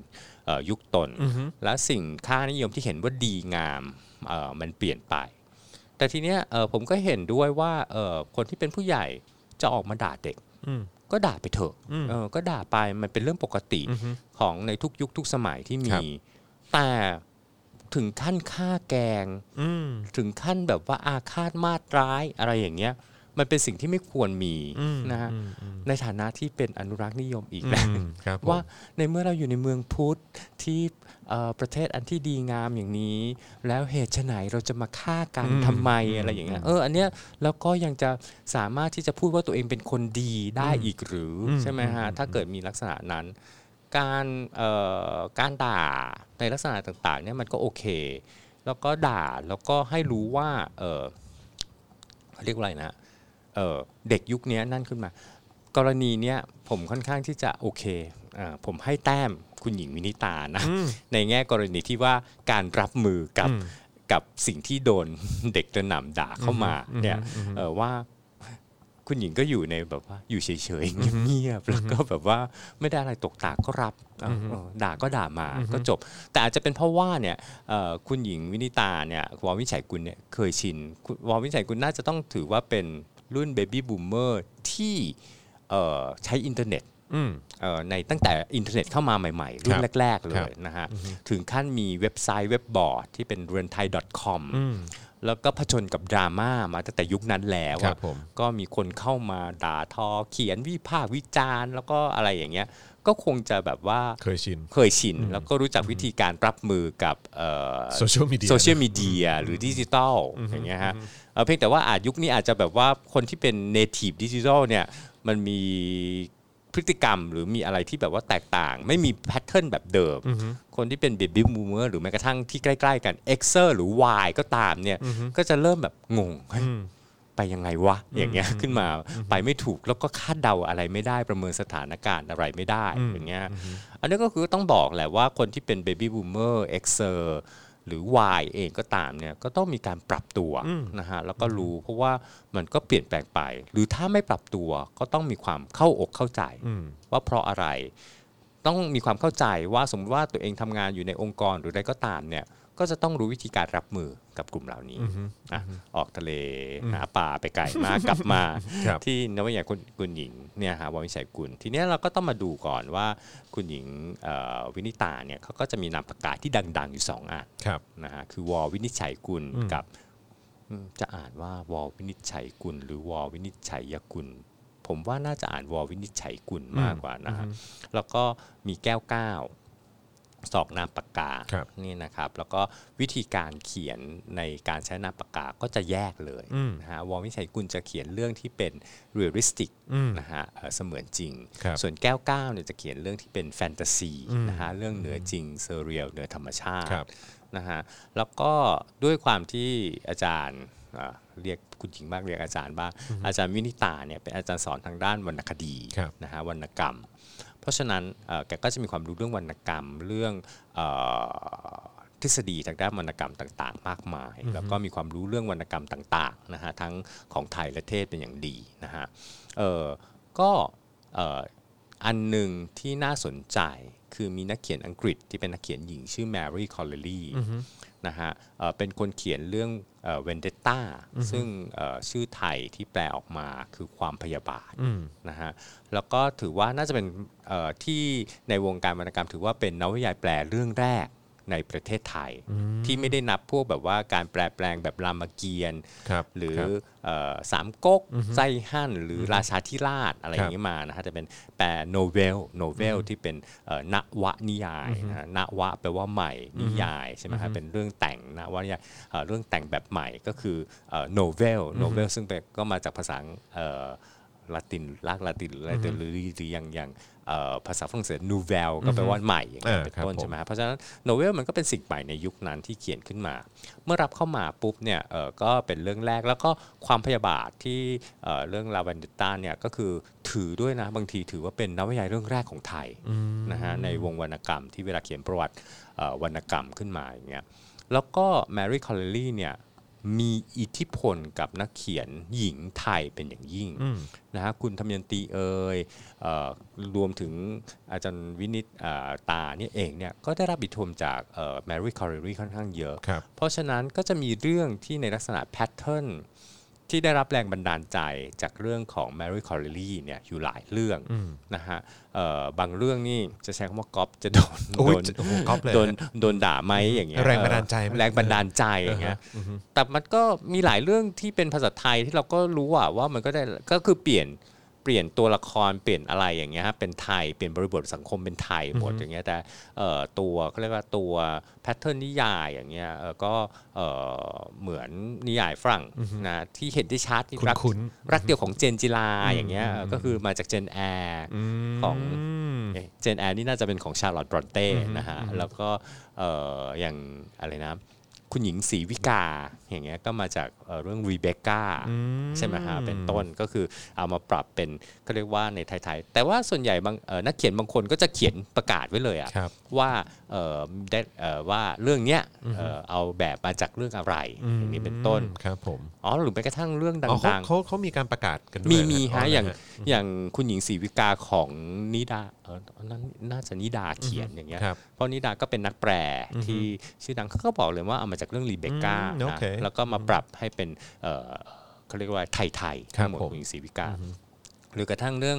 เอ่อยุคตน และสิ่งค่านิยมที่เห็นว่าดีงามเอ่อมันเปลี่ยนไป แต่ทีเนี้ยเอ่อผมก็เห็นด้วยว่าเอ่อคนที่เป็นผู้ใหญ่จะออกมาด่าเด็กอืมก็ด่าไปเถอะเออก็ด่าไปมันเป็นเรื่องปกติของในทุกยุคทุกสมัยที่ครัมีบแต่ถึงขั้นฆ่าแกงอืมถึงขั้นแบบว่าอาฆาตมาตร้ายอะไรอย่างเงี้ย มันเป็นสิ่งที่ไม่ควรมีอืมนะฮะอืมอืมในฐานะที่เป็นอนุรักษ์นิยมอีกอืแล้วมครับผมว่าในเมื่อเราอยู่ในเมืองพุทธที่เอ่อประเทศอันที่ดีงามอย่างนี้ แล้วเหตุไฉนเราจะมาฆ่ากันอืมทำไมอืมอะไรอย่างเงี้ยเอออันเนี้ยแล้วก็ยังจะสามารถที่จะพูดว่าตัวเองเป็นคนดีได้อีกหรืออมใช่ไหมฮะอืมถ้าเกิดมีลักษณะนั้น การเอ่อการด่าในลักษณะต่างๆเนี่ยมันก็โอเคแล้วก็ด่าแล้วก็ให้รู้ว่า เออเขาเรียกว่าอะไรนะ เออเด็กยุคนี้นั่นขึ้นมา กรณีเนี้ยผมค่อนข้างที่จะโอเคอ่าผมให้แต้มคุณหญิงวินิตานะอืมในแง่กรณีที่ว่าการรับมือกับอืมกับสิ่งที่โดนเด็กกระหน่ำด่าเข้ามาเนี่ยเออว่าคุณหญิงก็อยู่ในแบบว่าอยู่เฉยๆเงียบๆแล้วก็แบบว่าไม่ได้อะไรตกตากก็รับเอาเออด่าก็ด่ามาก็จบ แต่อาจจะเป็นเพราะว่าเนี่ยเอ่อคุณหญิงวินิตาเนี่ยวอวินิจฉัยกุลเนี่ยเคยชินคุณวอวินิจฉัยกุลน่าจะต้องถือว่าเป็น รุ่น baby boomer ที่เอ่อใช้อินเทอร์เน็ตอืมเอ่อในตั้งแต่อินเทอร์เน็ตเข้ามาใหม่ๆ รุ่นแรก ๆ เลยครับนะฮะถึงขั้นมีเว็บไซต์เว็บบอร์ดที่เป็นเรือนไทย .com อืมแล้วก็เผชิญกับดราม่ามาตั้งแต่ยุคนั้นแล้วครัอะบผมก็มีคนเข้ามาด่าทอเขียนวิพากษ์วิจารณ์แล้วก็อะไรอย่างเงี้ยก็คงจะแบบว่าเคยชินเคยชิน แล้วก็รู้จักวิธีการรับมือกับเอ่อ social media social media หรือดิจิตอลอย่างเงี้ยฮะ เอ่อเพียงแต่ว่าอาจยุคนี้อาจจะแบบว่าคนที่เป็น native digital เนี่ยมันมีพฤติกรรมหรือมีอะไรที่แบบว่าแตกต่าง ไม่มี pattern แบบเดิม คนที่เป็น baby boomer หรือแม้กระทั่งที่ใกล้ๆกัน Xer หรือ Y ก็ตามเนี่ยก็จะเริ่มแบบงงเฮ้ยอืมไปยังไงวะ อย่างเงี้ยขึ้นมาไปไม่ถูกแล้วก็คาดเดาอะไรไม่ได้ประเมินสถานการณ์อะไรไม่ได้อย่างเงี้ยอันนี้ก็คือต้องบอกแหละว่าคนที่เป็น baby boomer Xer หรือ Y เองก็ตามเนี่ยก็ต้องมีการปรับตัวนะฮะแล้วก็รู้เพราะว่ามันก็เปลี่ยนแปลงไป หรือถ้าไม่ปรับตัวก็ต้องมีความเข้าอกเข้าใจอืมว่าเพราะอะไร ต้องมีความเข้าใจว่าสมมติว่าตัวเองทำงานอยู่ในองค์กรหรืออะไรก็ตามเนี่ย ก็จะต้องรู้วิธีการรับมือกับกลุ่มเหล่านี้อะออกทะเลหาปลาไปไกลมากกลับมาครับที่นวนิยายคุณคุณหญิงเนี่ยฮะววิชัยกุลทีเนี้ยเราก็ต้องมาดูก่อนว่าคุณหญิงเอ่อวินิตาเนี่ยเขาก็จะมีนามปากกาที่ดัง ๆ อยู่สองอันครับนะฮะคือวอวินิจฉัยกุลกับอืมจะอ่านว่าวอวินิจฉัยกุล หรือวอวินิจฉัยยกุล ผมว่าน่าจะอ่านวอวินิจฉัยกุลมากกว่านะฮะแล้วก็มีแก้วเก้า สองนามปากกาครับนี่นะครับ แล้วก็วิธีการเขียนในการใช้นามปากกาก็จะแยกเลยอืมนะฮะวอวินิจฉัยกุลจะเขียนเรื่องที่เป็น realistic อืมนะฮะเอ่อเสมือนจริงครับส่วนแก้วเก้าเนี่ยจะเขียนเรื่องที่เป็นแฟนตาซีนะฮะเรื่องเหนือจริง surreal เหนือธรรมชาติครับนะฮะแล้วก็ด้วยความที่อาจารย์อ่าเรียกคุณหญิงบ้างเรียกอาจารย์บ้างอาจารย์วินิตาเนี่ยเป็นอาจารย์สอนทางด้านวรรณคดีครับนะฮะวรรณกรรม เพราะฉะนั้นเอ่อแกก็จะมีความรู้เรื่องวรรณกรรมเรื่องเอ่อทฤษฎีทางด้านวรรณกรรมต่างๆ มากมาย แล้วก็มีความรู้เรื่องวรรณกรรมต่างๆนะฮะทั้งของไทยและเทศเป็นอย่างดีนะฮะเอ่อก็เอ่ออันหนึ่งที่น่าสนใจคือมีนักเขียนอังกฤษที่เป็นนักเขียนหญิงชื่อ Marie Corelliนะฮะเอ่อเป็นคนเขียนเรื่อง เวนเดตตาซึ่งเอ่อชื่อไทยที่แปลออกมาคือความพยาบาทอืมนะฮะแล้วก็ถือว่าน่าจะเป็นเอ่อที่ในวงการวรรณกรรม ถือว่าเป็นนวนิยายแปลเรื่องแรก ในประเทศไทย ที่ไม่ได้นับพวกแบบว่าการแปลแปลงแบบรามเกียรติ์ครับหรือครับเอ่อสามก๊กไส้หั่นหรือราชาธิราชอะไรอย่างนี้มานะฮะจะเป็นแปลโนเวลโนเวลที่เป็นเอ่อนวนิยายนะฮะนวะแปลว่าใหม่นิยายใช่ไหมฮะเป็นเรื่องแต่งนวนิยายเอ่อเรื่องแต่งแบบใหม่ก็คือโนเวลโนเวลซึ่งเป็นก็มาจากภาษาเอ่อ ลาตินลากลาตินหรืออะไรแต่หรือหรืออย่างอย่างเอ่อภาษาฝรั่งเศส nouvelle ก็แปลว่าใหม่อย่างเงี้ยอ่าเป็นครับต้นผมใช่ไหมครับเพราะฉะนั้น novel มันก็เป็นสิ่งใหม่ในยุคนั้นที่เขียนขึ้นมา เมื่อรับเข้ามาปุ๊บเนี่ยเอ่อก็เป็นเรื่องแรกแล้วก็ความพยาบาทที่เอ่อเรื่องลาเวนเดต้าเนี่ยก็คือถถือด้วยนะบางทีถือว่าเป็นนวนิยายเรื่องแรกของไทยนะฮะในวงวรรณกรรมที่เวลาเขียนประวัติเอ่อวรรณกรรมขึ้นมาอย่างเงี้ยแล้วก็แมรี่คอเรลลี่เนี่ย มีอิทธิพลกับนักเขียนหญิงไทยเป็นอย่างยิ่งนะฮะคุณทมยันตีเอยเอ่อรวมถึงอาจารย์วินิเอ่อตาเนี่ยเองเนี่ยก็ได้รับอิทธิพลจากแมรี่คอเรลลี่ค่อนข้างเยอะครับเพราะฉะนั้นก็จะมีเรื่องที่ในลักษณะ pattern ที่ได้รับแรงบันดาลใจจากเรื่องของ Mary c o r l e l y เนี่ยอยู่หลายเรื่องนะฮะเอ่อบางเรื่องนี่จะใช้คำว่าก๊อปจะโดนโอ้โดยนโอ้โหก๊อปเลยโดนนะโดนด่าไหมอย่างเงี้ยแรงบันดาลใจไหมแรงบันดาลใจอย่างเงี้ยแต่มันก็มีหลายเรื่องที่เป็นภาษาไทยที่เราก็รู้อะว่ามันก็ได้ก็คือเปลี่ยน เปลี่ยนตัวละครเปลี่ยนอะไรอย่างเงี้ยฮะเป็นไทยเปลี่ยนบริบทสังคมเป็นไทยหมดอย่างเงี้ยแต่เอ่อตัวเขาเรียกว่าตัวแพทเทิร์นนิยายอย่างเงี้ยเอ่อก็เอ่อเหมือนนิยายฝรั่งนะที่เห็นได้ชัดที่เราคุ้นรักเดียวของเจนจิราอย่างเงี้ยเออก็คือมาจากเจนแอร์ของมเจนแอร์นี่น่าจะเป็นของชาร์ล็อตต์บรอนเต้นะฮะแล้วก็เอ่ออย่างอะไรนะ คุณหญิงศรีวิกาอย่างเงี้ยก็มาจากเอ่อเรื่องรีเบคก้าใช่ไหมฮะเป็นต้นก็คือเอามาปรับเป็นก็เรียกว่าในไทยๆแต่ว่าส่วนใหญ่บางเอ่อนักเขียนบางคนก็จะเขียนประกาศไว้เลยอะครับว่าเอ่อได้เอ่อว่าเรื่องเนี้ยเอ่อเอาแบบมาจากเรื่องอะไรอย่างนี้เป็นต้นครับผมอ๋อหรือแม้กระทั่งเรื่องอ๋อเขาดังเขาเขามีการประกาศกันด้วยๆมีเหรอมีอ๋ฮะออย่างเหรฮอย่างคุณหญิงศรีวิกาของนิดาเอออันนั้นน่าจะนิดาเขียนอย่างเงี้ยครับเพราะนิดาก็เป็นนักแปลที่ชื่อดังเขาก็บอกเลยว่าเอามาจากเรื่องรีเบคก้าอืมโอเคแล้วก็มาปรับให้เป็นเอ่อเขาเรียกว่าไทยๆครับทั้งหมดผมคุณหญิงศรีวิกา หรือกระทั่งเรื่อง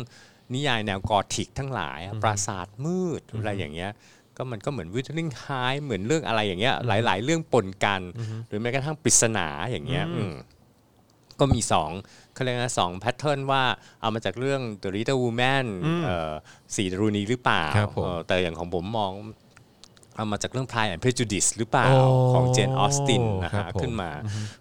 นิยายแนวกอธิกทั้งหลายอะปราสาทมืดอะไรอย่างเงี้ยก็มันก็เหมือนวิทลิงไฮเหมือนเรื่องอะไรอย่างเงี้ย หลาย ๆ เรื่องปนกัน หรือแม้กระทั่งปริศนาอย่างเงี้ยอืมก็มีสองเขาเรียกนะสองแพทเทิร์นว่าเอามาจากเรื่อง The Little Woman เอ่อสีดารุณีหรือเปล่าครับผมเออแต่อย่างของผมมอง เอามาจากเรื่อง Pride and Prejudice หรือเปล่าโอ้ของเจนออสตินนะครัฮะบผมขึ้นมา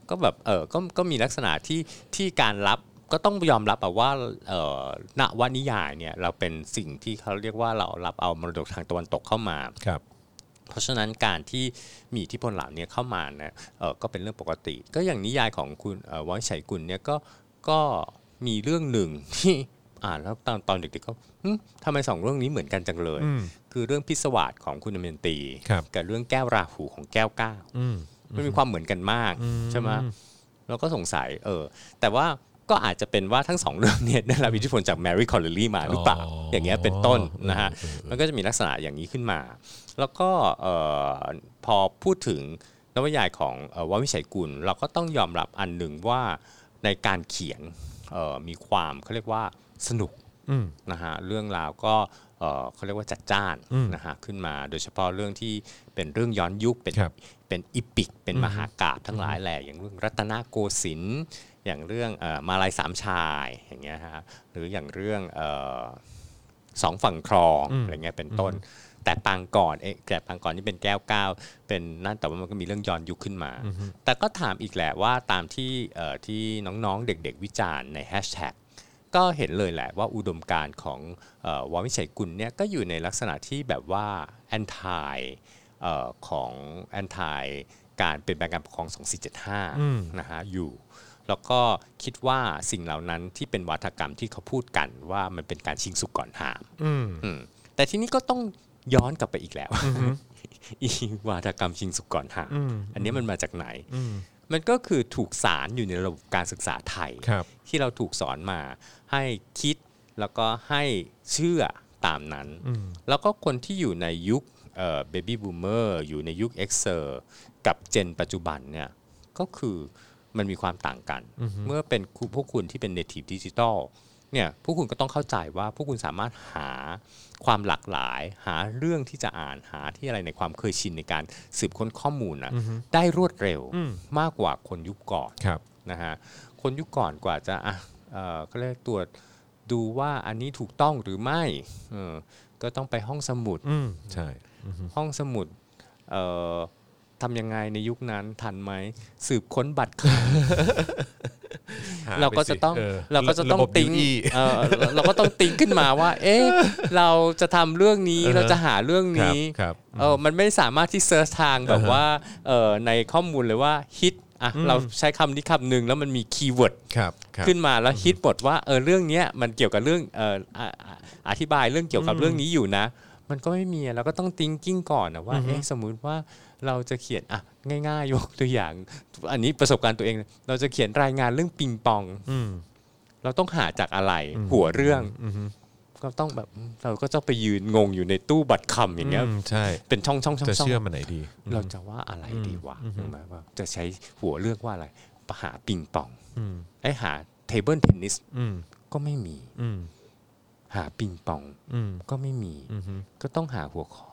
ก็แบบเออก็ก็มีลักษณะที่ที่การรับก็ต้องยอมรับแบบว่าเออนวนิยายเนี่ยเราเป็นสิ่งที่เขาเรียกว่าเรารับเอามรดกทางตะวันตกเข้ามาครับ เพราะฉะนั้นการที่มีอิทธิพลเหล่านี้เข้ามาเนี่ยเออก็เป็นเรื่องปกติ ก็อย่างนิยายของคุณเอ่อวอยชัยกุลเนี่ยก็ก็มีเรื่องหนึ่งที่ อ่านแล้วตอนตอนเด็กๆก็หึทำไมสองเรื่องนี้เหมือนกันจังเลยอืมคือเรื่องพิศวาสของคุณอเมนตีครับกับเรื่องแก้วราหูของแก้วก้าวอืมมันมีความเหมือนกันมากใช่ไหมเราก็สงสัย เออ แต่ว่าก็อาจจะเป็นว่าทั้งสองเรื่องเนี่ยได้รับอิทธิพลจากแมรี่คอลเลลี่มาหรือเปล่าอ๋อออย่างเงี้ยเป็นต้นนะฮะเออเออเออมันก็จะมีลักษณะอย่างนี้ขึ้นมา แล้วก็เอ่อพอพูดถึงนวนิยายของเอ่อววิชัยกุล เราก็ต้องยอมรับอันหนึ่งว่าในการเขียนเอ่อมีความเขาเรียกว่า สนุกอืมนะฮะเรื่องราวก็เอ่อเขาเรียกว่าจัดจ้านอืมนะฮะขึ้นมาโดยเฉพาะเรื่องที่เป็นเรื่องย้อนยุคเป็นครับเป็นอีปิก เป็นมหากาบทั้งหลายแหละอย่างเรื่องรัตนโกสินทร์อย่างเรื่องเอ่อมาลายสามชายอย่างเงี้ยฮะหรืออย่างเรื่องเอ่อสองฝั่งคลองอะไรเงี้ยเป็นต้น แต่ปางก่อนเอ๊ะแต่ปางก่อนนี่เป็นแก้วก้าวเป็นนั่นแต่ว่ามันก็มีเรื่องย้อนยุคขึ้นมา แต่ก็ถามอีกแหละว่าตามที่เอ่อที่น้องๆเด็ก ๆ วิจารณ์ในแฮชแท็ก ก็เห็นเลยแหละว่าอุดมการณ์ของเออวาวิชัยกุลเนี่ยก็อยู่ในลักษณะที่แบบว่าแอนทายของแอนทายการเปลี่ยนแปลงการปกครอง 2475 นะฮะอยู่ แล้วก็คิดว่าสิ่งเหล่านั้นที่เป็นวัฒกรรมที่เขาพูดกันว่ามันเป็นการชิงสุกก่อนหามอืมอืมแต่ทีนี้ก็ต้องย้อนกลับไปอีกแล้วอีวาทกรรมชิงสุกก่อนหามอันนี้มันมาจากไหน มันก็คือถูกสารอยู่ในระบบการศึกษาไทยครับที่เราถูกสอนมาให้คิดแล้วก็ให้เชื่อตามนั้น แล้วก็คนที่อยู่ในยุค baby boomer อยู่ในยุค X เซอร์กับเจนปัจจุบันเนี่ยก็คือมันมีความต่างกัน เมื่อเป็นคุณพวกคุณที่เป็น native digital เนี่ยพวกคุณก็ต้องเข้าใจว่าพวกคุณสามารถหาความหลากหลาย หาเรื่องที่จะอ่านหาที่อะไรในความเคยชินในการสืบค้นข้อมูลนะได้รวดเร็วมากกว่าคนยุคก่อนครับนะฮะคนยุคก่อนกว่าจะอะเอ่อเขาเรียกตรวจดูว่าอันนี้ถูกต้องหรือไม่เออก็ต้องไปห้องสมุดอืมใช่ห้องสมุดเอ่อ ทำยังไงในยุคนั้นทันไหมสืบค้นบัตรขายหาเราก็ไปสิจะต้องอเราก็จะต้องระบบติ้ง UE เออเราก็ต้องติ้งขึ้นมาว่า เอ๊ะเราจะทำเรื่องนี้อ่าฮะเราจะหาเรื่องนี้ครับเออมันไม่สามารถที่ search ทางแบบว่าเออในข้อมูลเลยว่าฮิตอะเราใช้คำนี้คำหนึ่งแล้วมันมี keyword ครับครับขึ้นมาแล้วฮิตบทว่าเออเรื่องเนี้ยมันเกี่ยวกับเรื่องเอออะอะอธิบายเรื่องเกี่ยวกับเรื่องนี้อยู่นะ มันก็ไม่มีอะเราก็ต้อง thinking ก่อนนะว่าเอ๊ะสมมุติว่า เราจะเขียนอะง่ายๆยกตัวอย่าง อันนี้ประสบการณ์ตัวเอง เราจะเขียนรายงานเรื่องปิงปองอืมเราต้องหาจากอะไร หัวเรื่องอืมก็ต้องแบบเราก็จะไปยืนงงอยู่ในตู้บัตรคำอย่างเงี้ยอืมใช่เป็นช่องช่องช่องจะช่องเชื่อมันไหนดี เราจะว่าอะไรดีวะถูกไหมว่าจะใช้หัวเรื่องว่าอะไรหาปิงปองอืมไอ้หา table tennis อืมก็ไม่มีอืมหาปิงปองอืมก็ไม่มีอืมก็ต้องหาหัวข้อ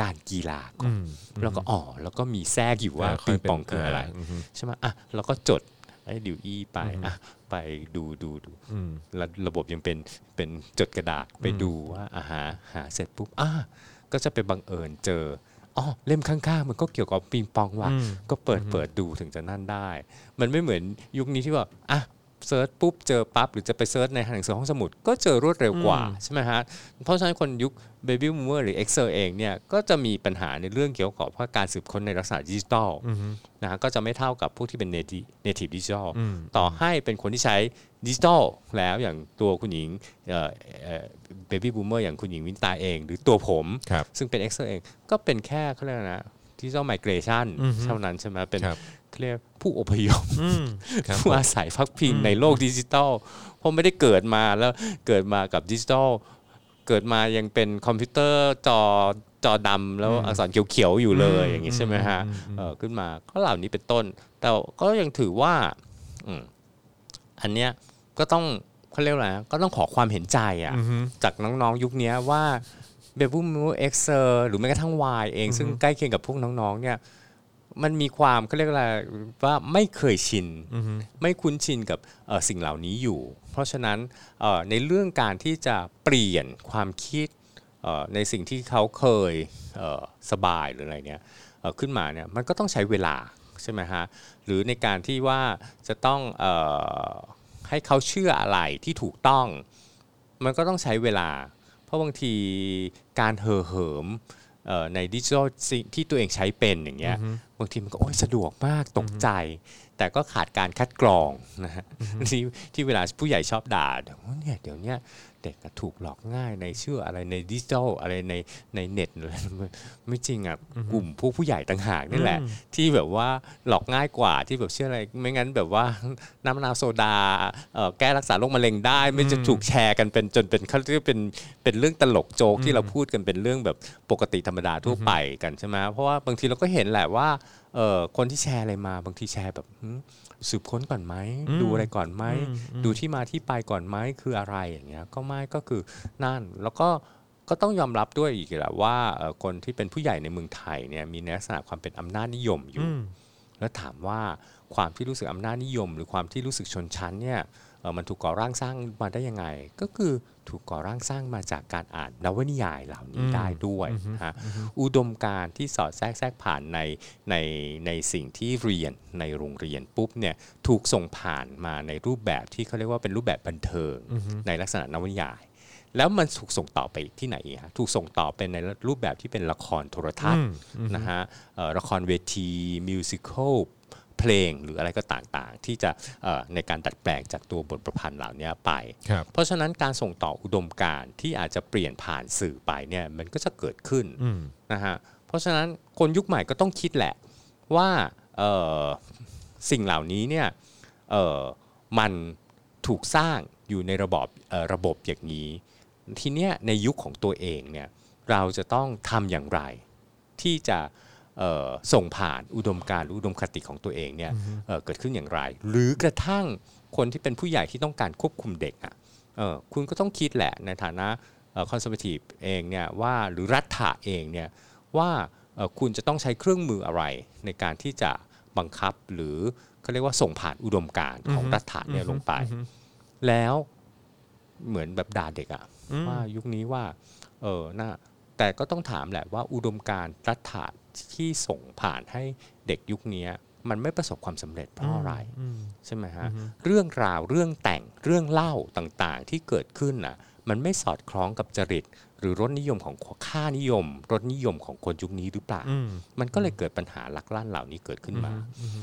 การกีฬาก่ออืมแล้วก็อ๋อแล้วก็มีแทรกอยู่ว่าค่ปิยงเป็นปองคืออะไรมใช่ไหมอะเราก็จดไอ้ดิวอี้ไปอะไปดูดูดูอืมแล้วระบบยังเป็นเป็นจดกระดาษไปดูว่าอาหาหาเสร็จปุ๊บอะก็จะไปบังเอิญเจออ๋อเล่มข้างๆ มันก็เกี่ยวกับปิงปองว่ะอืมก็เปิดเปิดดูถึงจะนั่นได้ มันไม่เหมือนยุคนี้ที่ว่าอะ search ปุ๊บเจอปั๊บหรือจะไป search ในหนังสือห้องสมุด ก็เจอรวดเร็วกว่าใช่ไหมฮะเพราะฉะนั้นคนยุค Baby Boomer หรือ Xer เองเนี่ยก็จะมีปัญหาในเรื่องเกี่ยวกับว่าการสืบค้นในลักษณะดิจิทัลนะฮะก็จะไม่เท่ากับพวกที่เป็น native native digital ต่อให้เป็นคนที่ใช้ดิจิทัลแล้วอย่างตัวคุณหญิง baby boomer อย่างคุณหญิงวินิตาเอง หรือตัวผมครับซึ่งเป็น Xer เองก็เป็นแค่เขาเรียกอะไรนะ digital migration เท่านั้นใช่ไหมเป็นครับเขาเรียก ผู้อพยพอืมครับผู้อาศัยพักพิงในโลกดิจิทัลเพราะไม่ได้เกิดมาแล้วเกิดมากับดิจิทัลเกิดมายังเป็นคอมพิวเตอร์จอจอดำแล้วอักษรเขียวๆอยู่เลยอย่างนี้ใช่ไหมฮะเออขึ้นมาก็เหล่านี้เป็นต้น แต่ก็ยังถือว่าอืมอันเนี้ยก็ต้องเขาเรียกว่าอะไรนะก็ต้องขอความเห็นใจอะจากน้องๆยุคเนี้ยว่าเบบูมูเอ็กเซอร์หรือแม้กระทั่งวายเองซึ่งใกล้เคียงกับพวกน้องๆเนี่ย มันมีความเขาเรียกอะไรว่าไม่เคยชินไม่คุ้นชินกับเอ่อสิ่งเหล่านี้อยู่ เพราะฉะนั้นเอ่อในเรื่องการที่จะเปลี่ยนความคิดเอ่อในสิ่งที่เขาเคยเอ่อสบายหรืออะไรเนี่ยเอ่อขึ้นมาเนี่ยมันก็ต้องใช้เวลาใช่ไหมฮะหรือในการที่ว่าจะต้องเออให้เขาเชื่ออะไรที่ถูกต้อง มันก็ต้องใช้เวลา เพราะบางทีการเห่อเหิมเอ่อ ในดิจิทัลที่ตัวเองใช้เป็นอย่างเงี้ยบางทีมันก็โอ้ยสะดวกมากตกใจ แต่ก็ขาดการคัดกรองนะฮะที่ที่เวลาผู้ใหญ่ชอบด่าเดี๋ยวเนี่ยเดี๋ยวเนี้ย เด็กอะถูกหลอกง่ายในเชื่ออะไรในดิจิทัลอะไรในในเน็ตอะไรไม่จริงอะกลุ่มผู้ผู้ใหญ่ต่างหากนี่แหละ ที่แบบว่าหลอกง่ายกว่าที่แบบเชื่ออะไร ไม่งั้นแบบว่าน้ำมะนาวโซดาเอ่อแก้รักษาโรคมะเร็งได้ ไม่จะถูกแชร์กันเป็นจนเป็นเขาเรียกเป็นเป็นเรื่องตลกโจกที่เราพูดกันเป็นเรื่องแบบปกติธรรมดาทั่วไปกันใช่ไหมเพราะว่าบางทีเราก็เห็นแหละว่าเอ่อคนที่แชร์อะไรมาบางทีแชร์แบบหึ สืบค้นก่อนไหมดูอะไรก่อนไหมดูที่มาที่ไปก่อนไหมคืออะไรอย่างเงี้ยก็ไม่ก็คือนั่นแล้วก็ก็ต้องยอมรับด้วยอีกแหละว่าเอ่อคนที่เป็นผู้ใหญ่ในเมืองไทยเนี่ยมีในลักษณะความเป็นอำนาจนิยมอยู่ แล้วถามว่าความที่รู้สึกอำนาจนิยม หรือความที่รู้สึกชนชั้นเนี่ยเอ่อ มันถูกก่อร่างสร้างมาได้ยังไง ก็คือถูกก่อร่างสร้างมาจากการอ่านนวนิยายเหล่านี้ได้ด้วยนะฮะอุดมการณ์ที่สอดแทรกแทรกผ่านในในในสิ่งที่เรียนในโรงเรียนปุ๊บเนี่ยถูกส่งผ่านมาในรูปแบบที่เขาเรียกว่าเป็นรูปแบบบันเทิงในลักษณะนวนิยาย แล้วมันถูกส่งต่อไปที่ไหนอีกฮะถูกส่งต่อเป็นในรูปแบบที่เป็นละครโทรทัศน์นะฮะเอ่อละครเวทีมิวสิควล เพลงหรืออะไรก็ต่างๆ ที่จะเอ่อในการดัดแปลงจากตัวบทประพันธ์เหล่านี้ไปครับเพราะฉะนั้นการส่งต่ออุดมการณ์ที่อาจจะเปลี่ยนผ่านสื่อไปเนี่ยมันก็จะเกิดขึ้นนะฮะเพราะฉะนั้นคนยุคใหม่ก็ต้องคิดแหละว่าเอ่อสิ่งเหล่านี้เนี่ยเอ่อมันถูกสร้างอยู่ในระบบเอ่อระบบอย่างนี้ ทีเนี้ยในยุคของตัวเองเนี่ยเราจะต้องทำอย่างไร ที่จะเอ่อ ส่งผ่านอุดมการณ์หรืออุดมคติของตัวเองเนี่ยเอ่อเกิดขึ้นอย่างไร หรือกระทั่งคนที่เป็นผู้ใหญ่ที่ต้องการควบคุมเด็กอะเอ่อคุณก็ต้องคิดแหละในฐานะคอนเซอร์ a ทีฟเองเนี่ยว่าหรือรัฐะเองเนี่ยว่าเอ่อคุณจะต้องใช้เครื่องมืออะไรในการที่จะบังคับหรือเขาเรียกว่าส่งผ่านอุดมการณ์ของรัฐะเนี่ยลงไป แล้วเหมือนแบบด่าเด็กอะว่ายุคนี้ว่าเออน่าแต่ก็ต้องถามแหละว่าอุดมการณ์รัฐะที่ส่งผ่านให้เด็กยุคนี้มันไม่ประสบความสำเร็จเพราะอะไรใช่ไหมฮะเรื่องราวเรื่องแต่งเรื่องเล่าต่างๆ ที่เกิดขึ้นน่ะมันไม่สอดคล้องกับจริต หรือรสนิยมของค่านิยมรสนิยมของคนยุคนี้หรือเปล่าอืมมันก็เลยเกิดปัญหาลักลั่นเหล่านี้เกิดขึ้นมา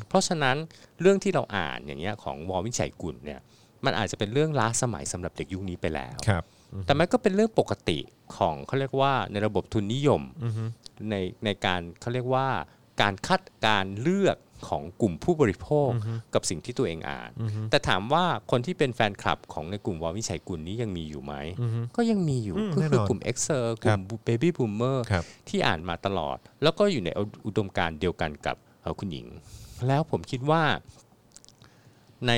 เพราะฉะนั้นเรื่องที่เราอ่านอย่างเงี้ยของวอวิชัยกุลเนี่ยมันอาจจะเป็นเรื่องล้าสมัยสำหรับเด็กยุคนี้ไปแล้วครับ แต่มันก็เป็นเรื่องปกติของเขาเรียกว่าในระบบทุนนิยมอือฮึในในการเขาเรียกว่าการคัดการเลือกของกลุ่มผู้บริโภคกับสิ่งที่ตัวเองอ่าน แต่ถามว่าคนที่เป็นแฟนคลับของในกลุ่มว.วินิจฉัยกุลนี้ยังมีอยู่ไหม ก็ยังมีอยู่อืมก็แน่นอนคือกลุ่ม Xer ครับกลุ่ม baby boomer ครับที่อ่านมาตลอด แล้วก็อยู่ในอุดมการณ์เดียวกันกับเอ่อคุณหญิง แล้วผมคิดว่าใน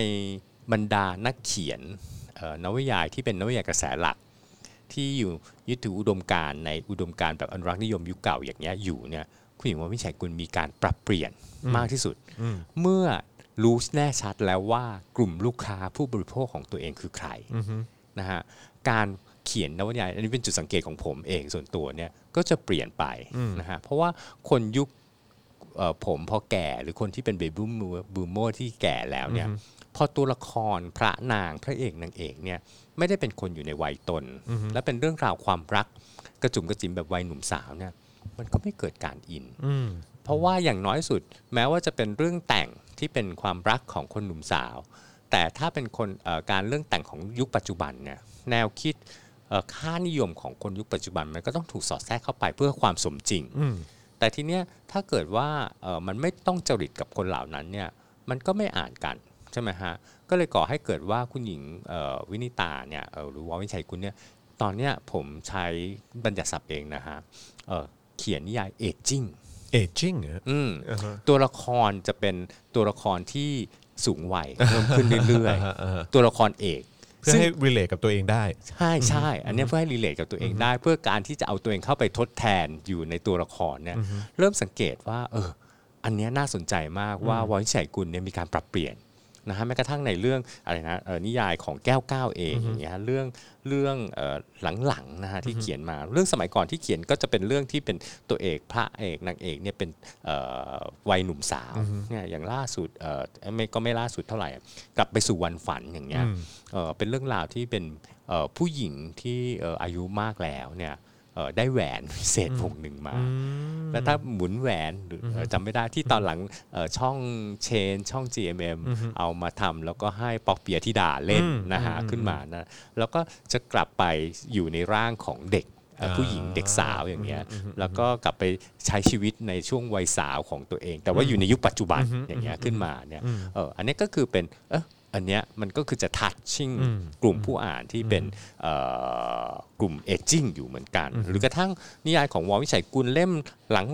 บรรดานักเขียนเอ่อ นวนิยายที่เป็นนวนิยายกระแสหลัก ที่อยู่ยึดถืออุดมการณ์ในอุดมการณ์แบบอนุรักษ์นิยมยุคเก่าอย่างเงี้ยอยู่เนี่ยคุณหญิงว.วินิจฉัยกุลมีการปรับเปลี่ยนมากที่สุดอืมเมื่อรู้แน่ชัดแล้วว่ากลุ่มลูกค้าผู้บริโภคของตัวเองคือใครอือฮึนะฮะการเขียนนวนิยายอันนี้เป็นจุดสังเกตของผมเองส่วนตัวเนี่ยก็จะเปลี่ยนไปนะฮะเพราะว่าคนยุคเอ่อผมพอแก่หรือคนที่เป็น baby boomer ที่แก่แล้วเนี่ย พอตัวละครพระนางพระเอกนางเอกเนี่ยไม่ได้เป็นคนอยู่ในวัยตน และเป็นเรื่องราวความรักกระจุ๋มกระจิ๋มแบบวัยหนุ่มสาวเนี่ยมันก็ไม่เกิดการอินอืมเพราะว่าอย่างน้อยสุด แม้ว่าจะเป็นเรื่องแต่งที่เป็นความรักของคนหนุ่มสาว แต่ถ้าเป็นคนเอ่อการเรื่องแต่งของยุคปัจจุบันเนี่ยแนวคิดเอ่อค่านิยมของคนยุคปัจจุบันมันก็ต้องถูกสอดแทรกเข้าไปเพื่อความสมจริงอืมแต่ทีเนี้ยถ้าเกิดว่าเอ่อมันไม่ต้องจริตกับคนเหล่านั้นเนี่ยมันก็ไม่อ่านกัน ใช่ไหมฮะก็เลยก่อให้เกิดว่าคุณหญิงเอ่อวินิตาเนี่ยเอ่อหรือว่าวิชัยกุลเนี่ยตอนเนี้ยผมใช้บัญญัติศัพท์เองนะฮะเอ่อเขียนนิยายเอจจิ้งเอจิ้งเหรออืมอ่าฮะตัวละครจะเป็นตัวละครที่สูงวัยเพิ่มขึ้นเรื่อยอ่าฮะอ่าฮะๆตัวละครเอกเพื่อซึ่งให้ relate กับตัวเองได้ ใช่ใช่อันเนี้ยเพื่อให้รีเลทกับตัวเองได้ เพื่อการที่จะเอาตัวเองเข้าไปทดแทนอยู่ในตัวละครเนี่ยเริ่มสังเกตว่า เออ อันเนี้ยน่าสนใจมากว่าวอยชัยกุลเนี่ยมีการปรับเปลี่ยน นะฮะแม้กระทั่งในเรื่องอะไรนะเอ่อนิยายของแก้วก้าวเองอย่างเงี้ยเรื่องเรื่องเอ่อหลังๆนะฮะที่เขียนมาเรื่องสมัยก่อนที่เขียนก็จะเป็นเรื่องที่เป็นตัวเอกพระเอกนางเอกเนี่ยเป็นเอ่อวัยหนุ่มสาวเนี่ยอย่างล่าสุดเอ่อไม่ก็ไม่ล่าสุดเท่าไหร่กลับไปสู่วันฝันอย่างเงี้ยอืมเอ่อเป็นเรื่องราวที่เป็นเอ่อผู้หญิงที่เอ่ออายุมากแล้วเนี่ยเอ่อ ได้แหวนพิเศษวงหนึ่งมา แล้วถ้าหมุนแหวนหรือเอ่อจำไม่ได้ที่ตอนหลังเอ่อช่องเชน ช่อง GMM เอามาทำแล้วก็ให้ปอกเปียธิดาเล่นอืมนะฮะอืมขึ้นมานะแล้วก็จะกลับไปอยู่ในร่างของเด็กเอ่ออ่าผู้หญิงเด็กสาวอย่างเงี้ยแล้วก็กลับไปใช้ชีวิตในช่วงวัยสาวของตัวเอง แต่ว่าอยู่ในยุคปัจจุบันอย่างเงี้ยขึ้นมาเนี่ยเอออันนี้ก็คือเป็นเออ อันเนี้ยมันก็คือจะทัชชิ่งอืมกลุ่มผู้อ่านที่เป็นเอ่อกลุ่มเอจจิ้งอยู่เหมือนกัน หรือกระทั่งนิยายของวอวิชัยกุลเล่ม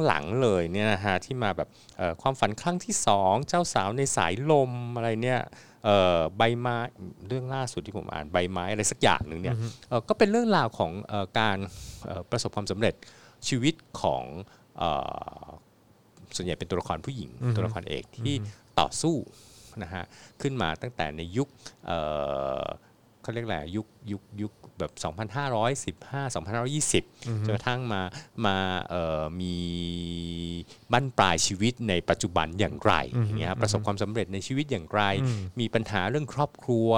หลังๆเลยเนี่ยนะฮะที่มาแบบเอ่อความฝันครั้งที่สองเจ้าสาวในสายลมอะไรเนี่ยเอ่อใบไม้เรื่องล่าสุดที่ผมอ่านใบไม้อะไรสักอย่างหนึ่งเนี่ยเอ่อก็เป็นเรื่องราวของเอ่อการเอ่อประสบความสำเร็จชีวิตของเอ่อส่วนใหญ่เป็นตัวละครผู้หญิงตัวละครเอกที่ต่อสู้ นะฮะขึ้นมาตั้งแต่ในยุคเอ่อเขาเรียกอะไรยุคยุคยุคแบบ 2,515 2,520จนกระทั่งมามาเอ่อมีบั้นปลายชีวิตในปัจจุบันอย่างไรอย่างเงี้ยประสบความสำเร็จในชีวิตอย่างไร มีปัญหาเรื่องครอบครัว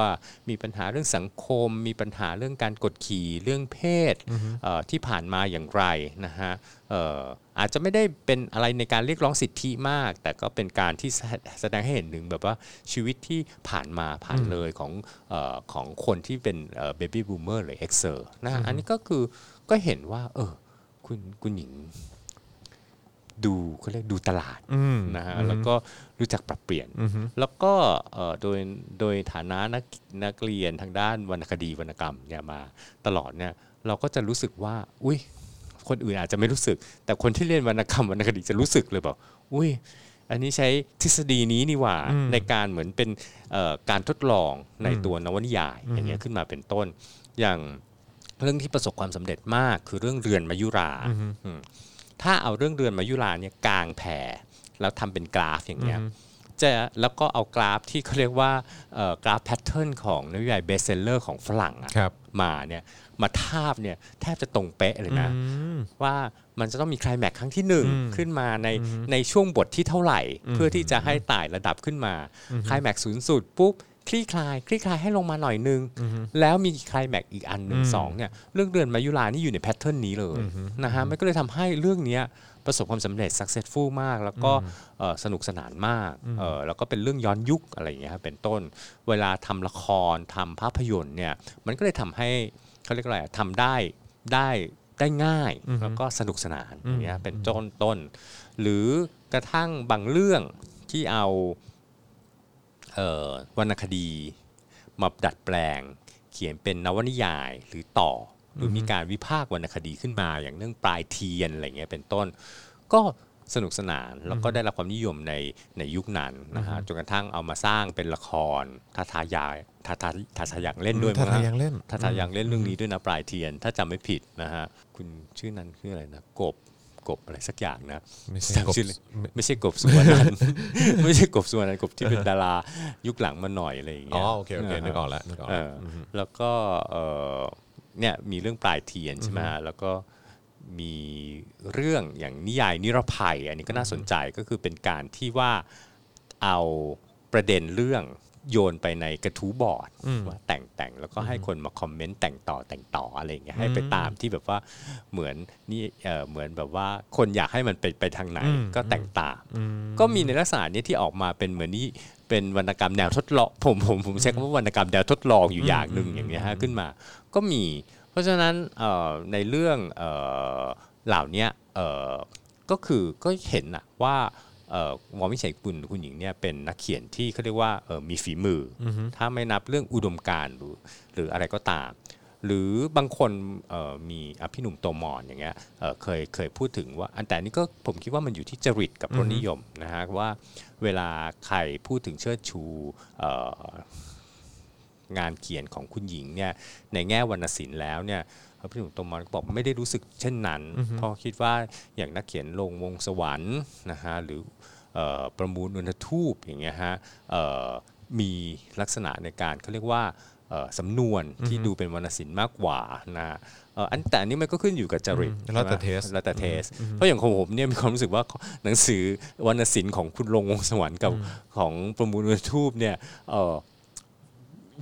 มีปัญหาเรื่องสังคม มีปัญหาเรื่องการกดขี่เรื่องเพศเอ่อที่ผ่านมาอย่างไรนะฮะเอ่ออาจจะไม่ได้เป็นอะไรในการเรียกร้องสิทธิมาก แต่ก็เป็นการที่แสแสดงให้เห็นถึงแบบว่าชีวิตที่ผ่านมาผ่านเลยของเออของคนที่เป็น baby boomer หรือ Xer นะฮะอันนี้ก็คือก็เห็นว่า เออคุณคุณหญิงดูเขาเรียกดูตลาดอืมนะฮะแล้วก็รู้จักปรับเปลี่ยน แล้วก็เอ่อโดยโดยฐานะนักนักเรียนทางด้านวรรณคดีวรรณกรรมเนี่ยมาตลอดเนี่ยเราก็จะรู้สึกว่า อุ้ย คนอื่นอาจจะไม่รู้สึก แต่คนที่เรียนวรรณกรรมวรรณคดีจะรู้สึกเลยแบบอุ้ยอันนี้ใช้ทฤษฎีนี้นี่หว่าในการเหมือนเป็นเอ่อการทดลองในตัวนวนิยายอย่างเงี้ยขึ้นมาเป็นต้น อย่างเรื่องที่ประสบความสำเร็จมากคือเรื่องเรือนมายุราอืมถ้าเอาเรื่องเรือนมายุราเนี่ยกางแผ่แล้วทำเป็นกราฟอย่างเงี้ย จะแล้วก็เอากราฟที่เขาเรียกว่าเอ่อกราฟ pattern ของนวนิยาย bestseller ของฝรั่งอะครับมาเนี่ยมาทาบเนี่ยแทบจะตรงเป๊ะเลยนะว่ามันจะต้องมีไคลแม็กซ์ครั้งที่หนึ่งขึ้นมาในในช่วงบทที่เท่าไหร่ เพื่อที่จะให้ไต่ระดับขึ้นมาไคลแม็กซ์ศูนย์สุดปุ๊บคลี่คลายคลี่คลายให้ลงมาหน่อยนึง แล้วมีคลายแม็กอีกอันหนึ่งอืมสองเนี่ยเรื่องเดือนมายุรานี่อยู่ในแพทเทิร์นนี้เลยนะฮะมันก็เลยทำให้เรื่องเนี้ย ประสบความสำเร็จ successful มาก แล้วก็เอ่อสนุกสนานมากเอ่อแล้วก็เป็นเรื่องย้อนยุคอะไรอย่างเงี้ยครับเป็นต้นเวลาทำละครทำภาพยนตร์เนี่ยมันก็เลยทำให้เขาเรียกอะไรอะทำได้ได้ได้ง่ายแล้วก็สนุกสนานอย่างเงี้ยเป็นต้นต้น หรือกระทั่งบางเรื่องที่เอาเอ่อวรรณคดีมาดัดแปลง เขียนเป็นนวนิยายหรือต่อ หรือมีการวิพากษ์วรรณคดีขึ้นมาอย่างเรื่องปลายเทียนอะไรเงี้ยเป็นต้น ก็สนุกสนานแล้วก็ได้รับความนิยมในในยุคนั้นนะฮะจนกระทั่งเอามาสร้างเป็นละครทาทายายทาทาทาทายังเล่นด้วยทามั้งทาฮะยังเล่นทาทายังเล่นเรื่องนี้ด้วยนะปลายเทียน ถ้าจำไม่ผิดนะฮะคุณชื่อนั้นคืออะไรนะกบกบอะไรสักอย่างนะไม่ใช่จำกบชื่อเลยไม่ใช่กบสุวรรณันท์ไม่ใช่กบสุวรรณันท์กบที่เป็นดารายุคหลังมาหน่อยอะไรอย่างอ๋เงี้อยโอเคโอเคนึกออกแล้วนึกออกเอแล้วออแล้วก็ เอ่อเนี่ยมีเรื่องปลายเทียนใช่ไหมฮะแล้วก็มีเรื่องอย่างนิยายนิรภัย อันนี้ก็น่าสนใจก็คือเป็นการที่ว่าเอาประเด็นเรื่องโยนไปในกระทู้บอร์ดว่าแต่งแต่งแล้วก็ให้คนมาคอมเมนต์แต่งต่อแต่งต่ออะไรอย่างเงี้ยให้ไปตามที่แบบว่าเหมือนนี่เออเหมือนแบบว่าคนอยากให้มันไปไปทางไหนก็แต่งตามก็มีในลักษณะนี้ที่ออกมาเป็นเหมือนนี่ เป็นวรรณกรรมแนวทดลองผมผมผมใช้คำว่าวรรณกรรมแนวทดลองอยู่อย่างหนึ่งอย่างเงี้ยฮะขึ้นมา ก็มี เพราะฉะนั้นเอ่อในเรื่องเอ่อเหล่าเนี้ยเอ่อก็คือก็เห็นนะว่าเอ่อหมอวิชัยกุลคุณหญิงเนี่ยเป็นนักเขียนที่เขาเรียกว่าเอ่อมีฝีมืออถ้าไม่นับเรื่องอุดมการณ์หรือหรืออะไรก็ตาม หรือบางคนเอ่อมีอภิหนุ่มโตมอนอย่างเงี้ยเอ่อเคยเคยพูดถึงว่า อันแต่นี่ก็ผมคิดว่ามันอยู่ที่จริตกับรสนิยมนะฮะว่าเวลาใครพูดถึงเชิดชูเอ่องานเขียนของคุณหญิงเนี่ยในแง่วรรณศิลป์แล้วเนี่ยพี่หนุ่มโตมอนก็บอกไม่ได้รู้สึกเช่นนั้น เพราะคิดว่าอย่างนักเขียนลงวงสวรรค์นะฮะหรือเอ่อประมูลอุณทูปอย่างเงี้ยฮะเอ่อมีลักษณะในการเขาเรียกว่าเอ่อ สำนวนที่ดูเป็นวรรณศิลป์มากกว่านะเอ่ออันแต่อันนี้มันก็ขึ้นอยู่กับจริตแล้วแต่ใช่ไหม taste แล้วแต่เทส เพราะอย่างของผมเนี่ยมีความรู้สึกว่าหนังสือวรรณศิลป์ของคุณลงวงสวรรค์กับของประมูลอุณทูปเนี่ยเอ่อ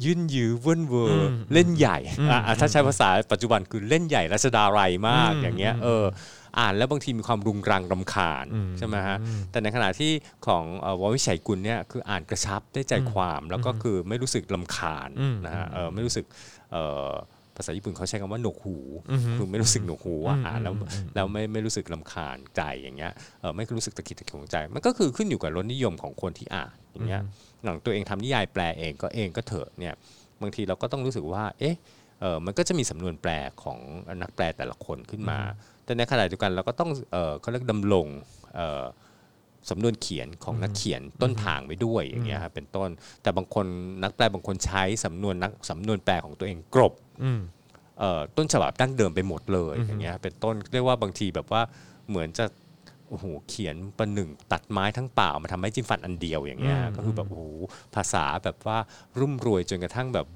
ยื่นยื้อเว้นเวอร์เล่นใหญ่อะอะถ้าใช้ภาษาปัจจุบันคือเล่นใหญ่รัชดาไรยมากอย่างเงี้ยเออ อ่านแล้วบางทีมีความรุงรังรำคาญใช่ไหมฮะแต่ในขณะที่ของเอ่อววิชัยกุลเนี่ยคืออ่านกระชับได้ใจความแล้วก็คือไม่รู้สึกลำคาญนะฮะเออไม่รู้สึกเอ่อภาษาญี่ปุ่นเขาใช้คำว่าหนวกหูคือไม่รู้สึกหนวกหูอะอ่านแล้วแล้วไม่ไม่รู้สึกลำคาญใจอย่างเงี้ยเออไม่รู้สึกตะกิดตะขวงใจ มันก็คือขึ้นอยู่กับรสนิยมของคนที่อ่านอย่างเงี้ยหลังตัวเองทำนิยายแปลเองก็เองก็เถอะเนี่ยบางทีเราก็ต้องรู้สึกว่าเอ๊ะเออมันก็จะมีสำนวนแปลของนักแปลแต่ละคนขึ้นมา แต่ในขณะเดียวกันเราก็ต้องเออเขาเรียกดำรงเออสำนวนเขียนของนักเขียนต้นทางไว้ด้วยอย่างเงี้ยครับเป็นต้น แต่บางคนนักแปลบางคนใช้สำนวนนักสำนวนแปลของตัวเองกรบอืมเอ่อต้นฉบับดั้งเดิมไปหมดเลยอย่างเงี้ยเป็นต้นเรียกว่าบางทีแบบว่าเหมือนจะโอ้โหเขียนประหนึ่งตัดไม้ทั้งป่ามาทำให้จิ้มฟันอันเดียวอย่างเงี้ยก็คือแบบโอ้โหภาษาแบบว่ารุ่มรวยจนกระทั่งแบบ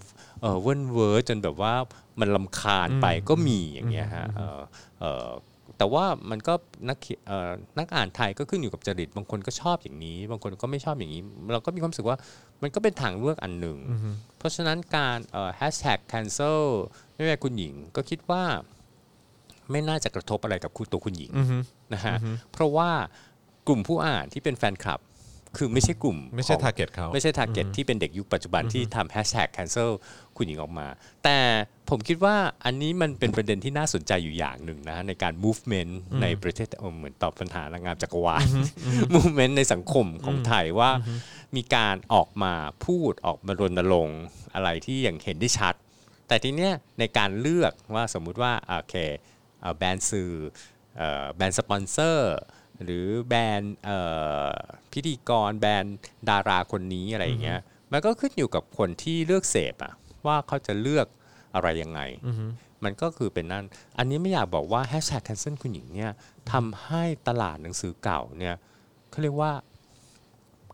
เออเว้นเวอร์จนแบบว่ามันลำคาญไปก็มีอย่างเงี้ยฮะเออเออแต่ว่ามันก็นักเขียนเอ่อนักอ่านไทยก็ขึ้นอยู่กับจริต บางคนก็ชอบอย่างนี้ บางคนก็ไม่ชอบอย่างนี้ เราก็มีความรู้สึกว่ามันก็เป็นทางเลือกอันหนึ่ง เพราะฉะนั้นการแฮชแท็ก cancel ไม่ว่าคุณหญิงก็คิดว่าไม่น่าจะกระทบอะไรกับคุณตัวคุณหญิงนะฮะเพราะว่ากลุ่มผู้อ่านที่เป็นแฟนคลับ คือไม่ใช่กลุ่มไม่ใช่ของ target เขาไม่ใช่ target ที่เป็นเด็กยุคปัจจุบันที่ทำ hashtag cancel คุณหญิงออกมา แต่ผมคิดว่าอันนี้มันเป็นประเด็นที่น่าสนใจอยู่อย่างหนึ่งนะในการ movement ในประเทศเออเหมือนตอบปัญหานางงามจักรวาล movement ในสังคมของไทยว่า มีการออกมาพูดออกมารณรงค์อะไรที่อย่างเห็นได้ชัด แต่ทีเนี้ยในการเลือกว่าสมมุติว่าโอเคเอ่อแบรนด์สื่อเอ่อแบรนด์สปอนเซอร์ หรือแบรนด์เอ่อพิธีกรแบรนด์ดาราคนนี้อะไรอย่างเงี้ยมันก็ขึ้นอยู่กับคนที่เลือกเสพอะว่าเขาจะเลือกอะไรยังไง มันก็คือเป็นนั่น อันนี้ไม่อยากบอกว่า hashtag cancel คุณหญิงเนี่ยทำให้ตลาดหนังสือเก่าเนี่ยเขาเรียกว่า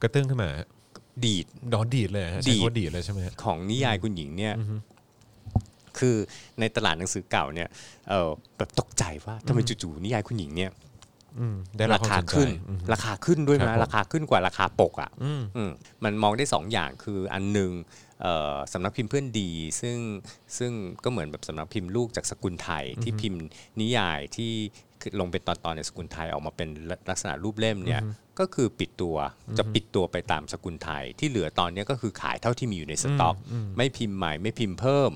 กระเตื้องขึ้นมาฮะดีดดอนดีดเลยฮะดีใช้ดคำว่าดีดเลยใช่ไหมฮะของนิยายคุณหญิงเนี่ยคือในตลาดหนังสือเก่าเนี่ยเออแบบตกใจว่าทำไมจู่ๆนิยายคุณหญิงเนี่ยอืมได้ รับราควาคามสนใจขึ้นอืมราคาขึ้นด้วยครับนะผมราคาขึ้นกว่าราคาปกอะอืมอืมมันมองได้สองอย่างคืออันหนึ่งเอ่อสำนักพิมพ์เพื่อนดี ซึ่งซึ่งก็เหมือนแบบสำนักพิมพ์ลูกจากสกุลไทยที่พิมพ์นิยายที่ลงเป็นตอนๆในสกุลไทยออกมาเป็นลักษณะรูปเล่มเนี่ยก็คือปิดตัวจะปิดตัวไปตามสกุลไทย ที่เหลือตอนเนี้ยก็คือขายเท่าที่มีอยู่ในสต็อก ไม่พิมพ์ใหม่ไม่พิมพ์เพิ่ม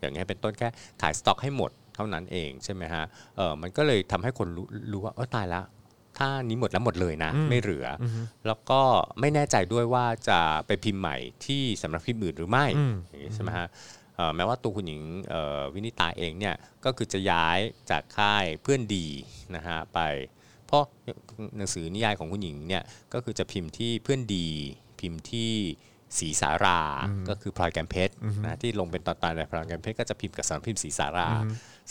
อย่างเงี้ยเป็นต้นแค่ขายสต็อกให้หมดเท่านั้นเองใช่ไหมฮะเออมันก็เลยทำให้คนรู้รู้ว่าเออตายแล้วถ้านี้หมดแล้วหมดเลยนะ ไม่เหลืออแล้วก็ไม่แน่ใจด้วยว่าจะไปพิมพ์ใหม่ที่สำนักพิมพ์อื่นหรือไม่อืมอย่างงี้ใช่ไหมฮะเอ่อแม้ว่าตัวคุณหญิงเอ่อวินิตาเองเนี่ยก็คือจะย้ายจากค่ายเพื่อนดีนะฮะไป เพราะหนังสือนิยายของคุณหญิงเนี่ยก็คือจะพิมพ์ที่เพื่อนดี พิมพ์ที่สีสารา ก็คือพลอยแกมเพชรนะที่ลงเป็นตอนตายในพลอยแกมเพชรก็จะพิมพ์กับสำนักพิมพ์สีสารา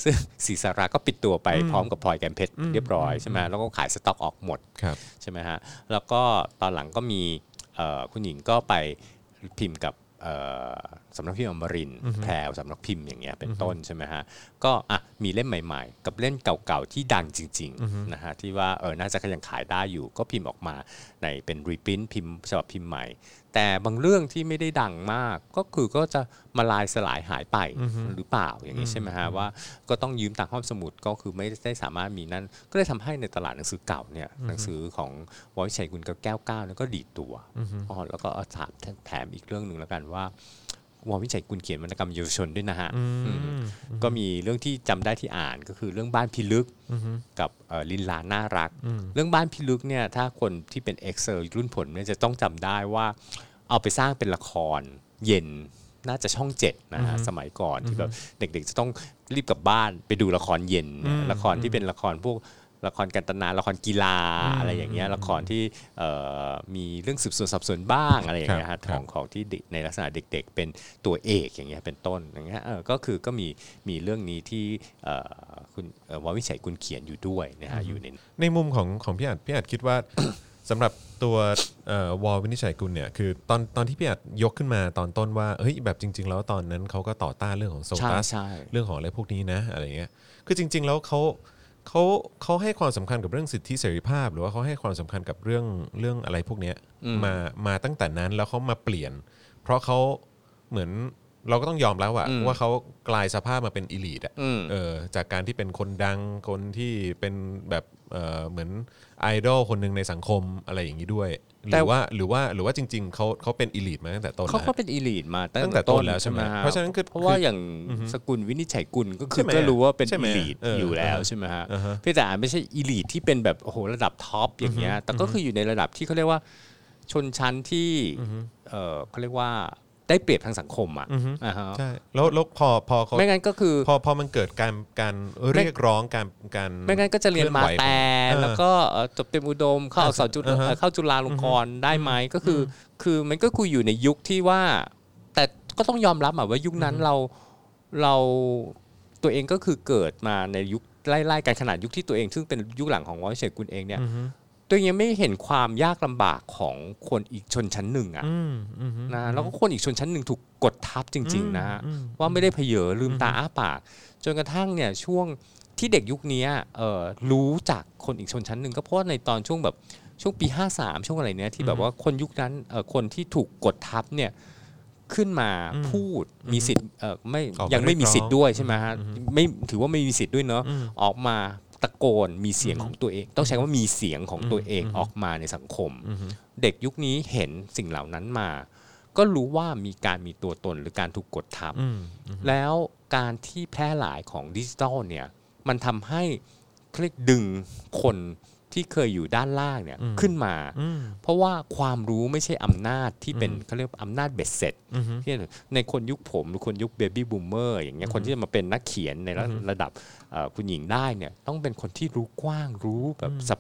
ซึ่งสีสาราก็ปิดตัวไปพร้อมกับพลอยแกมเพชรเรียบร้อยใช่ไหมแล้วก็ขายสต็อกออกหมดครับใช่ไหมฮะแล้วก็ตอนหลังก็มีเอ่อคุณหญิงก็ไปพิมพ์กับเอ่อสำนักพิมพ์อมรินทร์แพรวสำนักพิมพ์อย่างเงี้ยเป็นต้นใช่ไหมฮะก็อะมีเล่มใหม่ ๆ กับเล่มเก่าๆที่ดังจริงๆนะฮะที่ว่าเออน่าจะยังขายได้อยู่ก็พิมพ์ออกมาในเป็นรีพิมพ์พิมพ์ฉบับพิมพ์ใหม่ แต่บางเรื่องที่ไม่ได้ดังมากก็คือก็จะมาลายสลายหายไปหรือเปล่าอย่างนี้ใช่ไหมฮะว่าก็ต้องยืมต่างห้องสมุดก็คือไม่ได้สามารถมีนั่นก็เลยทำให้ในตลาดหนังสือเก่าเนี่ยหนังสือของว.วินิจฉัยกุลกับแก้วเก้าเนี่ยก็ดีดตัวอ๋อแล้วก็เอาถามแถมอีกเรื่องหนึ่งแล้วกันว่า ว.วินิจฉัยกุลเขียนวรรณกรรมเยาวชนด้วยนะฮะอืมก็มีเรื่องที่จำได้ที่อ่านก็คือเรื่องบ้านพิลึกกับเอ่อลินลาน่ารัก เรื่องบ้านพิลึกเนี่ยถ้าคนที่เป็น Xer รุ่นผลเนี่ยจะต้องจำได้ว่า เอาไปสร้างเป็นละครเย็นน่าจะช่องเจ็ดนะฮะสมัยก่อนที่แบบเด็กๆจะต้องรีบกลับบ้านไปดูละครเย็นเนี่ยละครที่เป็นละครพวก ละครกันตนาละครกีฬาอะไรอย่างเงี้ยละครที่เอ่อมีเรื่องสืบสวนสอบสวนบ้างอะไรอย่างเงี้ยครัฮะบของของที่เด็กในลักษณะเด็ก ๆ เป็นตัวเอกอย่างเงี้ยเป็นต้นอย่างเงี้ยเออก็คือก็มีมีเรื่องนี้ที่เอ่อคุณเอ่อววิชัยกุลเขียนอยู่ด้วยนะฮะอยู่ในในมุมของของพี่อัดพี่อัดคิดว่าสำหรับตัวเอ่อวอลวินิจฉัยกุลเนี่ยคือตอนตอนที่พี่อัดยกขึ้นมาตอนต้นว่าเฮ้ยแบบจริง ๆ แล้วตอนนั้นเขาก็ต่อต้านเรื่องของโซใช่ตัสใช่เรื่องของอะไรพวกนี้นะอะไรเงี้ยคือจริง ๆ แล้วเขา เขาเขาให้ความสำคัญกับเรื่องสิทธิเสรีภาพ หรือว่าเขาให้ความสำคัญกับเรื่องเรื่องอะไรพวกเนี้ยมามาตั้งแต่นั้นแล้วเขามาเปลี่ยน เพราะเขาเหมือนเราก็ต้องยอมแล้วอะว่าเขากลายสภาพมาเป็น elite อะอืมเออจากการที่เป็นคนดังคนที่เป็นแบบเออเหมือนไอดอลคนหนึ่งในสังคมอะไรอย่างนี้ด้วย หแต่รือว่าหรือว่าหรือว่าจริง ๆเขาเขาเป็น elite มาตั้งแต่ต้นเขาแล้วก็เป็น elite มาตั้ตั้งงแต่แต่ต้นต้นแล้วใช่ไหมฮเพราะฉะนั้นคือเพราะว่าคืออย่างสกุลวินิจฉัยกุลก็คืใช่อไหมก็รู้ว่าเป็นใช่ไหมอีลีทเอออยู่แล้วเออใช่ไหมฮะอ่าฮะเพี่แต่อาจไม่ใช่อีลีทที่เป็นแบบโอ้โหระดับท็อปอย่างเงี้ยแต่ก็คืออยู่ในระดับที่เขาเรียกว่าชนชั้นที่เออเขาเรียกว่า ได้เปรียบทางสังคมอะอ่าฮะใช่แล้วแล้วพอพอเขาไม่งั้นก็คือ พอพอมันเกิดการการเรียกร้องการการไม่งั้นก็จะเรียนมาคลื่อไหวแต่ของแล้วก็เอ่อจบเต็มอุดมเข้าอักษรจุฬาอ่าฮะเอ่อเข้าจุฬาลงกรณ์ได้ไหมก็คืออคือมันก็คุยอยู่ในยุคที่ว่า แต่ก็ต้องยอมรับอะว่ายุคนั้นเราเราตัวเองก็คือเกิดมาในยุคไล่ๆกันขนาดยุคที่ตัวเอง ซึ่งเป็นยุคหลังของวอยเชกุลเองเนี่ย ตัวเองยังไม่เห็นความยากลำบากของคนอีกชนชั้นหนึ่งอะอืมอืมนะแล้วก็คนอีกชนชั้นหนึ่งถูกกดทับจริง ๆนะฮะว่าไม่ได้เพเยอลืมตาอ้าปากจนกระทั่งเนี่ยช่วงที่เด็กยุคนี้เอ่อรู้จากคนอีกชนชั้นหนึ่งก็เพราะว่าในตอนช่วงแบบช่วงปี 53 ช่วงอะไรเนี้ยที่แบบว่าคนยุคนั้นเอ่อคนที่ถูกกดทับเนี่ยขึ้นมาพูดมีสิทธิ์เอ่อไม่ออกมายังไม่มีสิทธิ์ด้วยเรียกร้องใช่ไหมฮะไม่ถือว่าไม่มีสิทธิ์ด้วยเนาะออกมา ตะโกนมีเสียงของตัวเอง ต้องใช้คำว่ามีเสียงของตัวเองออกมาในสังคม เด็กยุคนี้เห็นสิ่งเหล่านั้นมา ก็รู้ว่ามีการมีตัวตนหรือการถูกกดทับอืมแล้วการที่แพร่หลายของดิจิทัลเนี่ยมันทำให้เขาเรียกดึงคน ที่เคยอยู่ด้านล่างเนี่ยขึ้นมาอืมเพราะว่าความรู้ไม่ใช่อำนาจที่เป็นเขาเรียกว่าอำนาจเบ็ดเสร็จอืมที่ในคนยุคผมหรือคนยุคเบบี้บูมเมอร์อย่างเงี้ยคนที่จะมาเป็นนักเขียนในระระดับเอ่อคุณหญิงได้เนี่ยต้องเป็นคนที่รู้กว้างรู้แบบสับ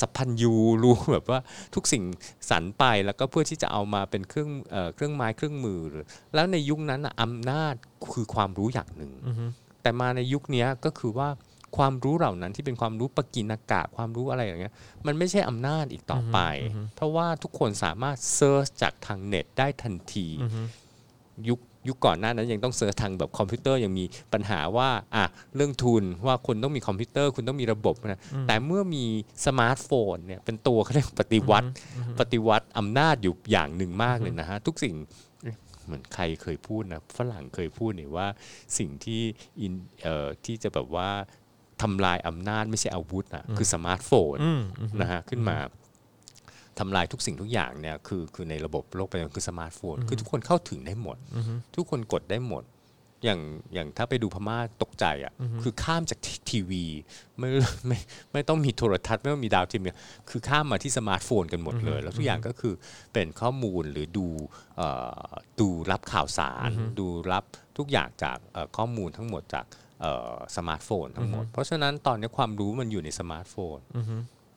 สัพพัญญูรู้แบบว่าทุกสิ่งสรรไปแล้วก็เพื่อที่จะเอามาเป็นเครื่องเอ่อเครื่องไม้เครื่องมือ แล้วในยุคนั้นน่ะอำนาจคือความรู้อย่างหนึ่งแต่มาในยุคเนี้ยก็คือว่า ความรู้เหล่านั้นที่เป็นความรู้ปกิณกะความรู้อะไรอย่างเงี้ยมันไม่ใช่อำนาจอีกต่อไป เพราะว่าทุกคนสามารถ search จากทางเน็ตได้ทันทียุคยุคก่อนหน้านั้นยังต้อง search ทางแบบคอมพิวเตอร์ยังมีปัญหาว่าอะเรื่องทุนว่าคนต้องมีคอมพิวเตอร์ คุณต้องมีระบบนะแต่เมื่อมีสมาร์ทโฟนเนี่ยเป็นตัวเขาเรียกปฏิวัติ ปฏิวัติอำนาจอยู่อย่างหนึ่งมากเลยนะฮะ ทุกสิ่งเอ๊ะเหมือนใครเคยพูดนะฝรั่งเคยพูดเนี่ยว่าสิ่งที่อินเอ่อที่จะแบบว่า ทำลายอำนาจไม่ใช่อาวุธนะคือสมาร์ทโฟนอืมอืมนะฮะขึ้นมาทำลายทุกสิ่งทุกอย่างเนี่ยคือคือในระบบโลกปัจจุบันคือสมาร์ทโฟน คือทุกคนเข้าถึงได้หมด ทุกคนกดได้หมด อย่างอย่างถ้าไปดูพม่าตกใจอะคือข้ามจากทีวี ไม่ไม่ไม่ต้องมีโทรทัศน์ไม่ต้องมีดาวเทียมเนี่ยคือข้ามมาที่สมาร์ทโฟนกันหมดเลย แล้วทุกอย่างก็คือเป็นข้อมูลหรือดูเอ่อดูรับข่าวสาร ดูรับทุกอย่างจากเอ่อข้อมูลทั้งหมดจากเอ่อ สมาร์ทโฟนทั้งหมด เพราะฉะนั้นตอนนี้ความรู้มันอยู่ในสมาร์ทโฟน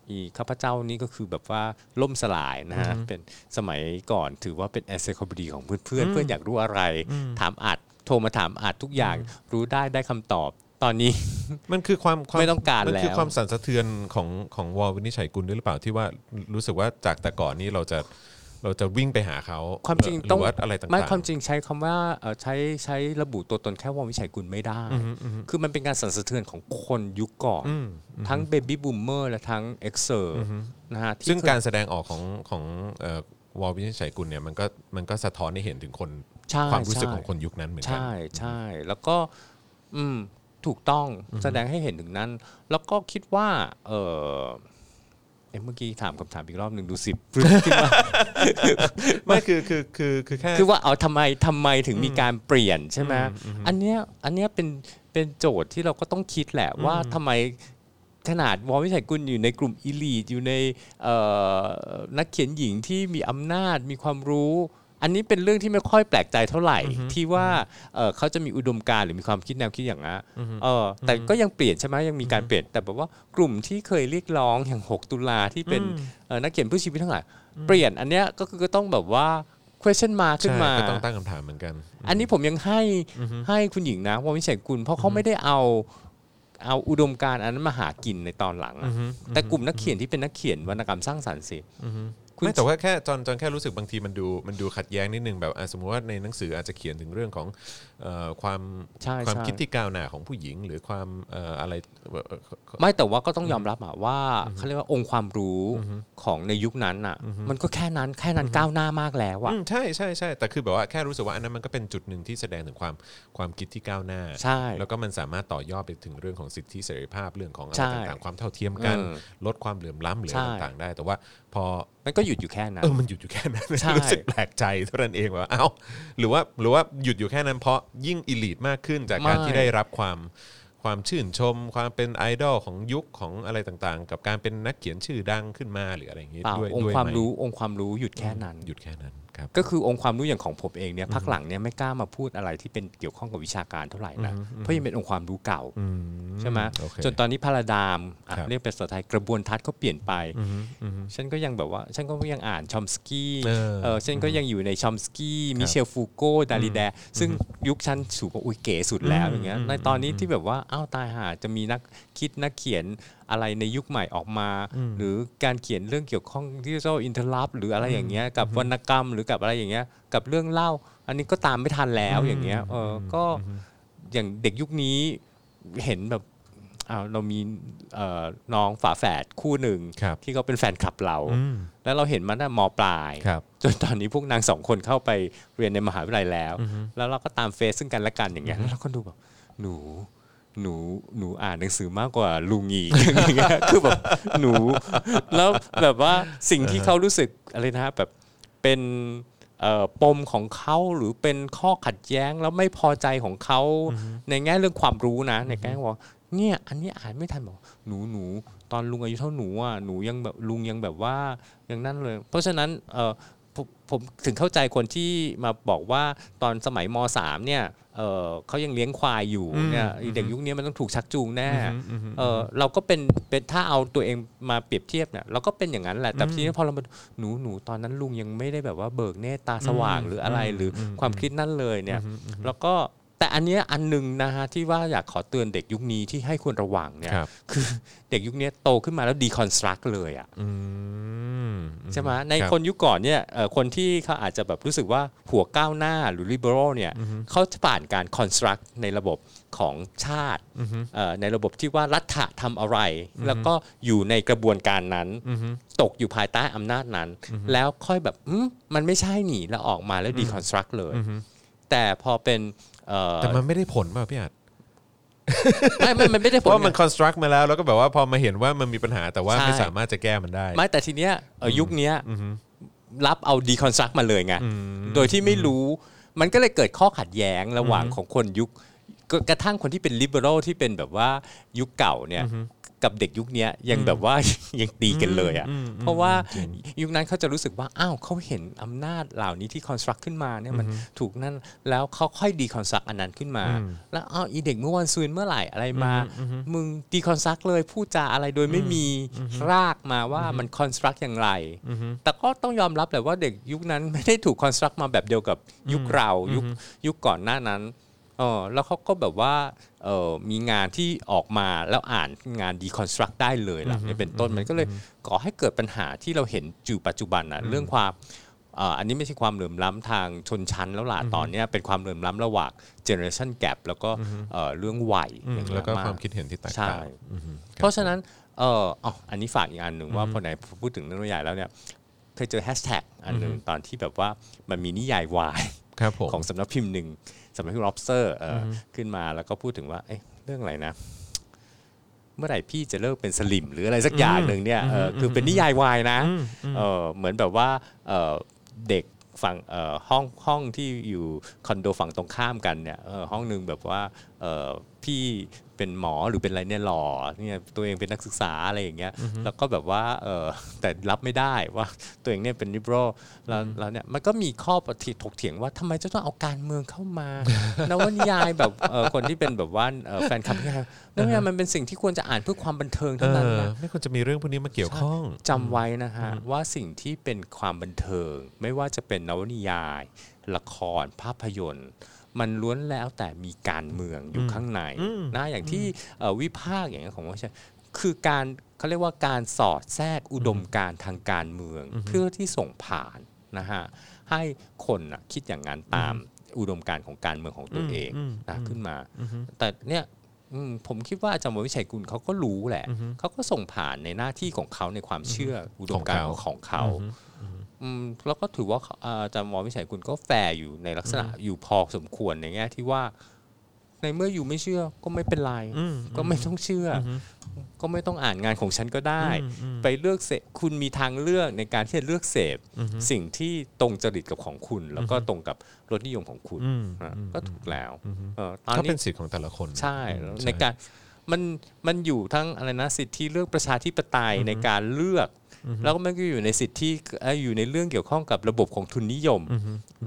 อีข้าพเจ้านี่ก็คือแบบว่าล่มสลายนะฮะเป็นสมัยก่อนถือว่าเป็นแอสเซคอ p ดีของเพื่อนเพื่อนเพื่อนอยากรู้อะไร ถามอัดโทรมาถามอัดทุกอย่างรู้ได้ได้คำตอบตอนนี้มันคือความควไม่ต้องการมันคือแล้วความสั่นสะเทือนของของวอลวินิจฉัยกุลด้วยหรือเปล่าที่ว่ารู้สึกว่าจากแต่ก่อนนี้เราจะ เราจะวิ่งไปหาเขาความจริงหต้องรือว่าอะไรต่างๆไม่ความจริงใช้คำว่าเอ่อใช้ใช้ระบุตัวตนแค่วงวิชัยกุลไม่ได้ คือมันเป็นการสั่นสะเทือนของคนยุคก่อนทั้งเบบี้บูมเมอร์และทั้งเอ็กเซอร์นะฮะที่ซึ่งเคยการแสดงออกของของเอ่อวอลวินิจฉัยกุลเนี่ยมันก็มันก็สะท้อนให้เห็นถึงคนใช่ความรู้สึกใช่ของคนยุคนั้นเหมือนกัใช่ใช่แล้วก็อืมถูกต้องแสดงให้เห็นถึงนั้น แล้วก็คิดว่าเออ เอ๊ะเมื่อกี้ถามคำถามอีกรอบหนึ่งดูสิไม่คือคือคือคือแค่คือว่าเอาทำไมทำไมถึงมีการเปลี่ยนใช่ไหมอันเนี้ยอันเนี้ยเป็นเป็นโจทย์ที่เราก็ต้องคิดแหละว่าทำไมขนาดวอลวิชัยกุลอยู่ในกลุ่มอีลีทอยู่ในเอ่อนักเขียนหญิงที่มีอำนาจมีความรู้ อันนี้เป็นเรื่องที่ไม่ค่อยแปลกใจเท่าไหร่ที่ว่าเอ่อเขาจะมีอุดมการณ์หรือมีความคิดแนวคิดอย่างนั้นเออแต่ก็ยังเปลี่ยนใช่ไหมยังมีการเปลี่ยนแต่แบบว่ากลุ่มที่เคยเรียกร้องอย่าง 6 ตุลาที่เป็นเอ่อนักเขียนเพื่อชีวิตทั้งหลายเปลี่ยนอันเนี้ยก็คือก็ต้องแบบว่า question mark ขึ้นใช่มาก็ต้องตั้งคำถามเหมือนกัน อันนี้ผมยังให้ให้คุณหญิงนะววิเศษกุลเพราะเขาไม่ได้เอาเอาอุดมการณ์อันนั้นมาหากินในตอนหลังอะแต่กลุ่มนักเขียนที่เป็นนักเขียนวรรณกรรมสร้างสรรค์สิคุณ ไม่แต่ว่าแค่จอนจอนแค่รู้สึกบางทีมันดูมันดูขัดแย้งนิดนึงแบบอะสมมุติว่าในหนังสืออาจจะเขียนถึงเรื่องของเอ่อความใช่ความใช่คิดที่ก้าวหน้าของผู้หญิง หรือความเอ่ออะไรเอ่อไม่แต่ว่าก็ต้องยอมรับอะว่าเขาเรียกว่าองค์ความรู้ของในยุคนั้นอะมันก็แค่นั้นแค่นั้นก้าวหน้ามากแล้วอะอืมใช่ใช่ใช่แต่คือแบบว่าแค่รู้สึกว่าอันนั้นมันก็เป็นจุดหนึ่งที่แสดงถึงความความคิดที่ก้าวหน้าใช่แล้วก็มันสามารถต่อยอดไปถึงเรื่องของสิทธิเสรีภาพเรื่องของอะไรใช่ต่างๆความเท่าเทียมกันเออลดความเหลื่อมล้ำหรือใช่อะไรต่างๆได้ แต่ว่าพอมันก็หยุดอยู่แค่นั้นเออมันหยุดอยู่แค่นั้นใช่รู้สึกแปลกใจเท่านั้นเองว่าเอ้าหรือว่าหรือว่าหยุดอยู่แค่นั้นเพราะยิ่งอิลีทมากขึ้นจากการที่ได้รับความความชื่นชม ความเป็นไอดอลของยุคของอะไรต่างๆ กับการเป็นนักเขียนชื่อดังขึ้นมาหรืออะไรอย่างงี้เปล่าด้วยองด้วค์ยความไหรู้องค์ความรู้หยุดแค่นั้นหยุดแค่นั้น ครับก็คือองค์ความรู้อย่างของผมเองเนี่ยพักหลังเนี่ยไม่กล้ามาพูดอะไรที่เป็นเกี่ยวข้องกับวิชาการเท่าไหร่นะเพราะยังเป็นองค์ความรู้เก่าอืมใช่ไหมโอเคจนตอนนี้ paradigm อะครับเรียกเป็นภาษาไทยกระบวนทัศน์ก็เปลี่ยนไปอืมอืมฉันก็ยังแบบว่าฉันก็ยังอ่านชอมสกี้เออเออฉันก็ยังอยู่ในชอมสกี้มิเชลฟูโกแดริดาซึ่งยุคฉันรู้สึกว่าอุ้ยเก๋สุดแล้วอย่างเงี้ยในตอนนี้ที่แบบว่าอ้าวตายห่าจะมีนักคิดนักเขียนอะไรในยุคใหม่ออกมา หรือการเขียนเรื่องเกี่ยวข้องที่เรียกว่า interlap หรืออะไรอย่างเงี้ยกับวรรณกรรมหรือกับอะไรอย่างเงี้ยกับเรื่องเล่า อันนี้ก็ตามไม่ทันแล้วอย่างเงี้ยเออก็อย่างเด็กยุคนี้เห็นแบบอ้าวเรามีเอ่อน้องฝาแฝดคู่หนึ่งครับที่เขาเป็นแฟนคลับเราอืมแล้วเราเห็นมันตั้งแต่มปลายครับจนตอนนี้พวกนางสองคนเข้าไปเรียนในมหาวิทยาลัยแล้ว แล้วเราก็ตามเฟซซึ่งกันและกันอย่างเงี้ยแล้วเราก็ดูแบบหนู หนูหนูอ่านหนังสือมากกว่าลุงอีกอย่างเงี้ยคือแบบหนู แล้วแบบว่าสิ่งที่เขารู้สึกอะไรนะแบบเป็นเอ่อปมของเขาหรือเป็นข้อขัดแย้งแล้วไม่พอใจของเขาในแง่เรื่องความรู้นะ ในแง่ว่าเนี่ยอันนี้อ่านไม่ทันบอกหนูหนูตอนลุงอายุเท่าหนูอะหนูยังแบบลุงยังแบบว่าอย่างนั้นเลย เพราะฉะนั้นเออ ผมผมถึงเข้าใจคนที่มาบอกว่าตอนสมัยมสามเนี่ยเออเขายังเลี้ยงควายอยู่เนี่ยเด็กยุคนี้มันต้องถูกชักจูงแน่เออเราก็เป็นเป็นถ้าเอาตัวเองมาเปรียบเทียบเนี่ยเราก็เป็นอย่างนั้นแหละแต่ทีนี้พอเรามาหนูหนูตอนนั้นลุงยังไม่ได้แบบว่าเบิกเนตรตาสว่างหรืออะไรหรือความคิดนั่นเลยเนี่ยแล้วก็ แต่อันเนี้ยอันหนึ่งนะฮะที่ว่าอยากขอเตือนเด็กยุคนี้ที่ให้ควรระวังเนี่ยครับคือเด็กยุคนี้โตขึ้นมาแล้วดีคอนสตรักเลยอะอืม ใช่ไหมในรับคนยุคก่อนเนี่ยเอ่อคนที่เขาอาจจะแบบรู้สึกว่าหัวก้าวหน้าหรือ liberal เนี่ยเขาจะผ่านการ construct ในระบบของชาติเอ่อในระบบที่ว่ารัฐะทำอะไร แล้วก็อยู่ในกระบวนการนั้นตกอยู่ภายใต้อำนาจนั้น แล้วค่อยแบบอืมมันไม่ใช่หนีแล้วออกมาแล้ว deconstruct เลย แต่พอเป็นเอ่อ แต่มันไม่ได้ผลป่ะพี่อาจไม่ไม่มันไม่ได้เพผลราะว่ามันไง construct มาแล้ว แล้วก็แบบว่าพอมาเห็นว่ามันมีปัญหาแต่ว่าใช่ไม่สามารถจะแก้มันได้ ไม่แต่ทีเนี้ยเอ่อยุคเนี้ยรับเอา deconstruct มาเลยไงโดยที่ไม่รู้มันก็เลยเกิดข้อขัดแย้งระหว่างของคนยุค ก็กระทั่งคนที่เป็น liberal ที่เป็นแบบว่ายุคเก่าเนี่ยกับเด็กยุคเนี้ยยังแบบว่ายังตีกันเลยอะเพราะว่ายุคนั้นเขาจะรู้สึกว่าอ้าวเขาเห็นอำนาจเหล่านี้ที่ construct ขึ้นมาเนี่ยมันถูกนั่นแล้วเขาค่อย deconstruct อันนั้นขึ้นมา แล้วอ้าวอีเด็กเมื่อวันซืนเมื่อไหร่อะไรมา มึง deconstruct เลยพูดจาอะไรโดยไม่มีรากมาว่ามัน construct อย่างไร แต่ก็ต้องยอมรับแหละว่าเด็กยุคนั้นไม่ได้ถูก construct มาแบบเดียวกับยุคเรายุคยุคก่อนหน้านั้น เออแล้วเขาก็แบบว่าเออมีงานที่ออกมาแล้วอ่านงาน deconstruct ได้เลยล่ะนี่เป็นต้นมันก็เลยก่อให้เกิดปัญหาที่เราเห็นอยู่ปัจจุบันนะเรื่องความเอ่ออันนี้ไม่ใช่ความเหลื่อมล้ำทางชนชั้นแล้วล่ะตอนเนี้ยเป็นความเหลื่อมล้ำระหว่าง generation gap แล้วก็เอ่อเรื่องวัยอืมอย่างแล้วก็มความคิดเห็นที่แตกใช่ต่างอือฮึคบเพราะฉะนั้นเอออ๋ออันนี้ฝากอีกอันหนึ่งว่าพอไหนพูดถึงเรื่องนิยายแล้วเนี่ยเคยเจอแฮชแท็กอันหนึ่งตอนที่แบบว่ามันมีนิยายวายครับผมของสำนักพิมพ์หนึ่ง สำนักพิมพ์ lobster เอออขึ้นมาแล้วก็พูดถึงว่าเอ๊ะเรื่องอะไรนะ เมื่อไหร่พี่จะเลิกเป็นสลิมหรืออะไรสักอย่างหนึ่งเนี่ยเออคือเป็นนิยายวายนะเออเหมือนแบบว่าเออเด็กฝั่งเอ่อห้องห้องที่อยู่คอนโดฝั่งตรงข้ามกันเนี่ยเออห้องหนึ่งแบบว่าเออพี่ เป็นหมอหรือเป็นอะไรเนี่ยหล่อเนี่ยตัวเองเป็นนักศึกษาอะไรอย่างเงี้ยแล้วก็แบบว่าเออแต่รับไม่ได้ว่าตัวเองเนี่ยเป็น liberal แล้วแล้วเนี่ยมันก็มีข้อปฏิถกเถียงว่าทำไมจะต้องเอาการเมืองเข้ามานวนิยายแบบเอ่อคนที่เป็นแบบว่าเอ่อแฟนคลับนิยายนวนิยายมันเป็นสิ่งที่ควรจะอ่านเพื่อความบันเทิงเอเท่านั้นอนะไม่ควรจะมีเรื่องพวกนี้มาเกี่ยวข้องจำไว้นะฮะว่าสิ่งที่เป็นความบันเทิง ไม่ว่าจะเป็นนวนิยาย ละครภาพยนตร์ มันล้วนแล้วแต่มีการเมืองอยู่ข้างในนะอย่างที่เอ่อวิพากษ์อย่างนี้ยของว่าใช่คือการเขาเรียกว่าการสอดแทรกอุดมการณ์ทางการเมืองเพื่อที่ส่งผ่านนะฮะให้คนน่ะคิดอย่างนั้นตามอุดมการณ์ของการเมืองของตัวเองนะขึ้นมา แต่เนี่ยอืมผมคิดว่าอาจารย์วิชัยกุลเขาก็รู้แหละ เขาก็ส่งผ่านในหน้าที่ของเขาในความเชื่ออุดมการณ์ของของเขาอืม แล้วก็ถือว่าเขาอ่าอาจารย์หมอวิชัยกุลก็แฟร์อยู่ในลักษณะอยู่พอสมควรในแง่ที่ว่า ในเมื่ออยู่ไม่เชื่อก็ไม่เป็นไรก็ไม่ต้องเชื่ออก็ไม่ต้องอ่านงานของฉันก็ได้ ไปเลือกเสพคุณมีทางเลือกในการที่จะเลือกเสพสิ่งที่ตรงจริตกับของคุณ แล้วก็ตรงกับรสนิยมของคุณอืมอะก็ถูกแล้วเออตอนก็นี้เป็นสิทธิ์ของแต่ละคนใช่แล้วในการ มันมันอยู่ทั้งอะไรนะสิทธิเลือกประชาธิปไตยในการเลือก แล้วก็มันก็อยู่ในสิทธิเอ่ออยู่ในเรื่องเกี่ยวข้องกับระบบของทุนนิยม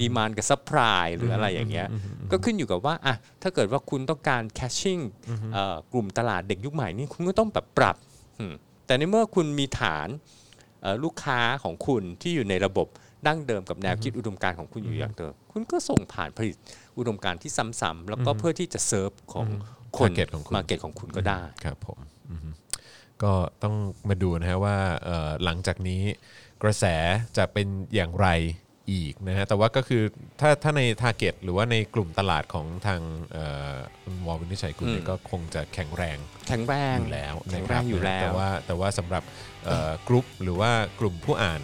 demand กับ supply หรืออะไรอย่างเงี้ยก็ขึ้นอยู่กับว่าอะถ้าเกิดว่าคุณต้องการ catching กลุ่มตลาดเด็กยุคใหม่นี่คุณก็ต้องแบบปรับอืมแต่ในเมื่อคุณมีฐานเอ่อลูกค้าของคุณที่อยู่ในระบบดั้งเดิมกับแนวคิดอุดมการณ์ของคุณอยู่อย่างเดิม คุณก็ส่งผ่านผลิตอุดมการณ์ที่ซ้ำๆแล้วก็เพื่อที่จะเซิร์ฟของ คน Market ของคุณ market ของคุณก็ได้ครับผมอือฮึก็ต้องมาดูนะฮะว่าเอ่อหลังจากนี้กระแสจะเป็นอย่างไรอีกนะฮะแต่ว่าก็คือถ้าถ้าในทาร์เก็ตหรือว่าในกลุ่มตลาดของทางเอ่อคุณวอลวินิจฉัยกุลเนี่ยอืมก็คงจะแข็งแรง แข็งแรงอยู่แล้วแข็งนะคแรรับงอยู่แล้วแต่ว่าแต่ว่าสำหรับเอ่อกลุ่มหรือว่ากลุ่มผู้อ่าน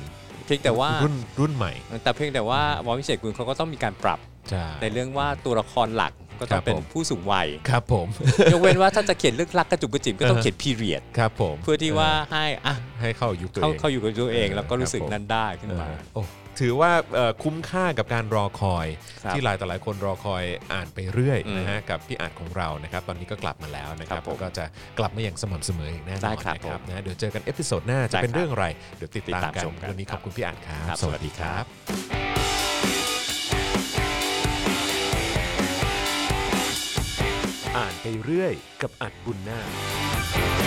เพียงแต่ว่ารุ่นรุ่นใหม่ แต่เพียงแต่ว่าวอลวิเศษกุลเขาก็ต้องมีการปรับใช่ในเรื่องว่าตัวละครหลัก ก็ต้อครังบเป็นผมผู้สูงวัยครับผมยกเว้นว่าถ้าจะเขียนเรื่องรักกระจุกกระจิ๋มก็ต้องเขียน period ครับผมเพื่อที่ว่าให้อะให้เข้ายุคตัวเขาเองเขาอยู่กับตัวเอง แล้วก็รู้สึกครับผมนั้นได้ขึ้นมาเออโอ้ถือว่าเอ่อคุ้มค่ากับการรอคอยครับที่หลายต่อหลายคนรอคอยอ่านไปเรื่อยอืมนะฮะกับพี่อาจของเรานะครับตอนนี้ก็กลับมาแล้วนะครับครับผมแล้วก็จะกลับมาอย่างสม่ำเสมออีกแน่นได้อนครับนะครับผมนะเดี๋ยวเจอกัน episode หน้าได้จะเป็นครับเรื่องอะไรเดี๋ยวติดตามติดตามกันชมกันวันนี้ขอบคุณพี่อาจครับครับสวัสดีครับ อ่านไปเรื่อยกับอัดบุญนาค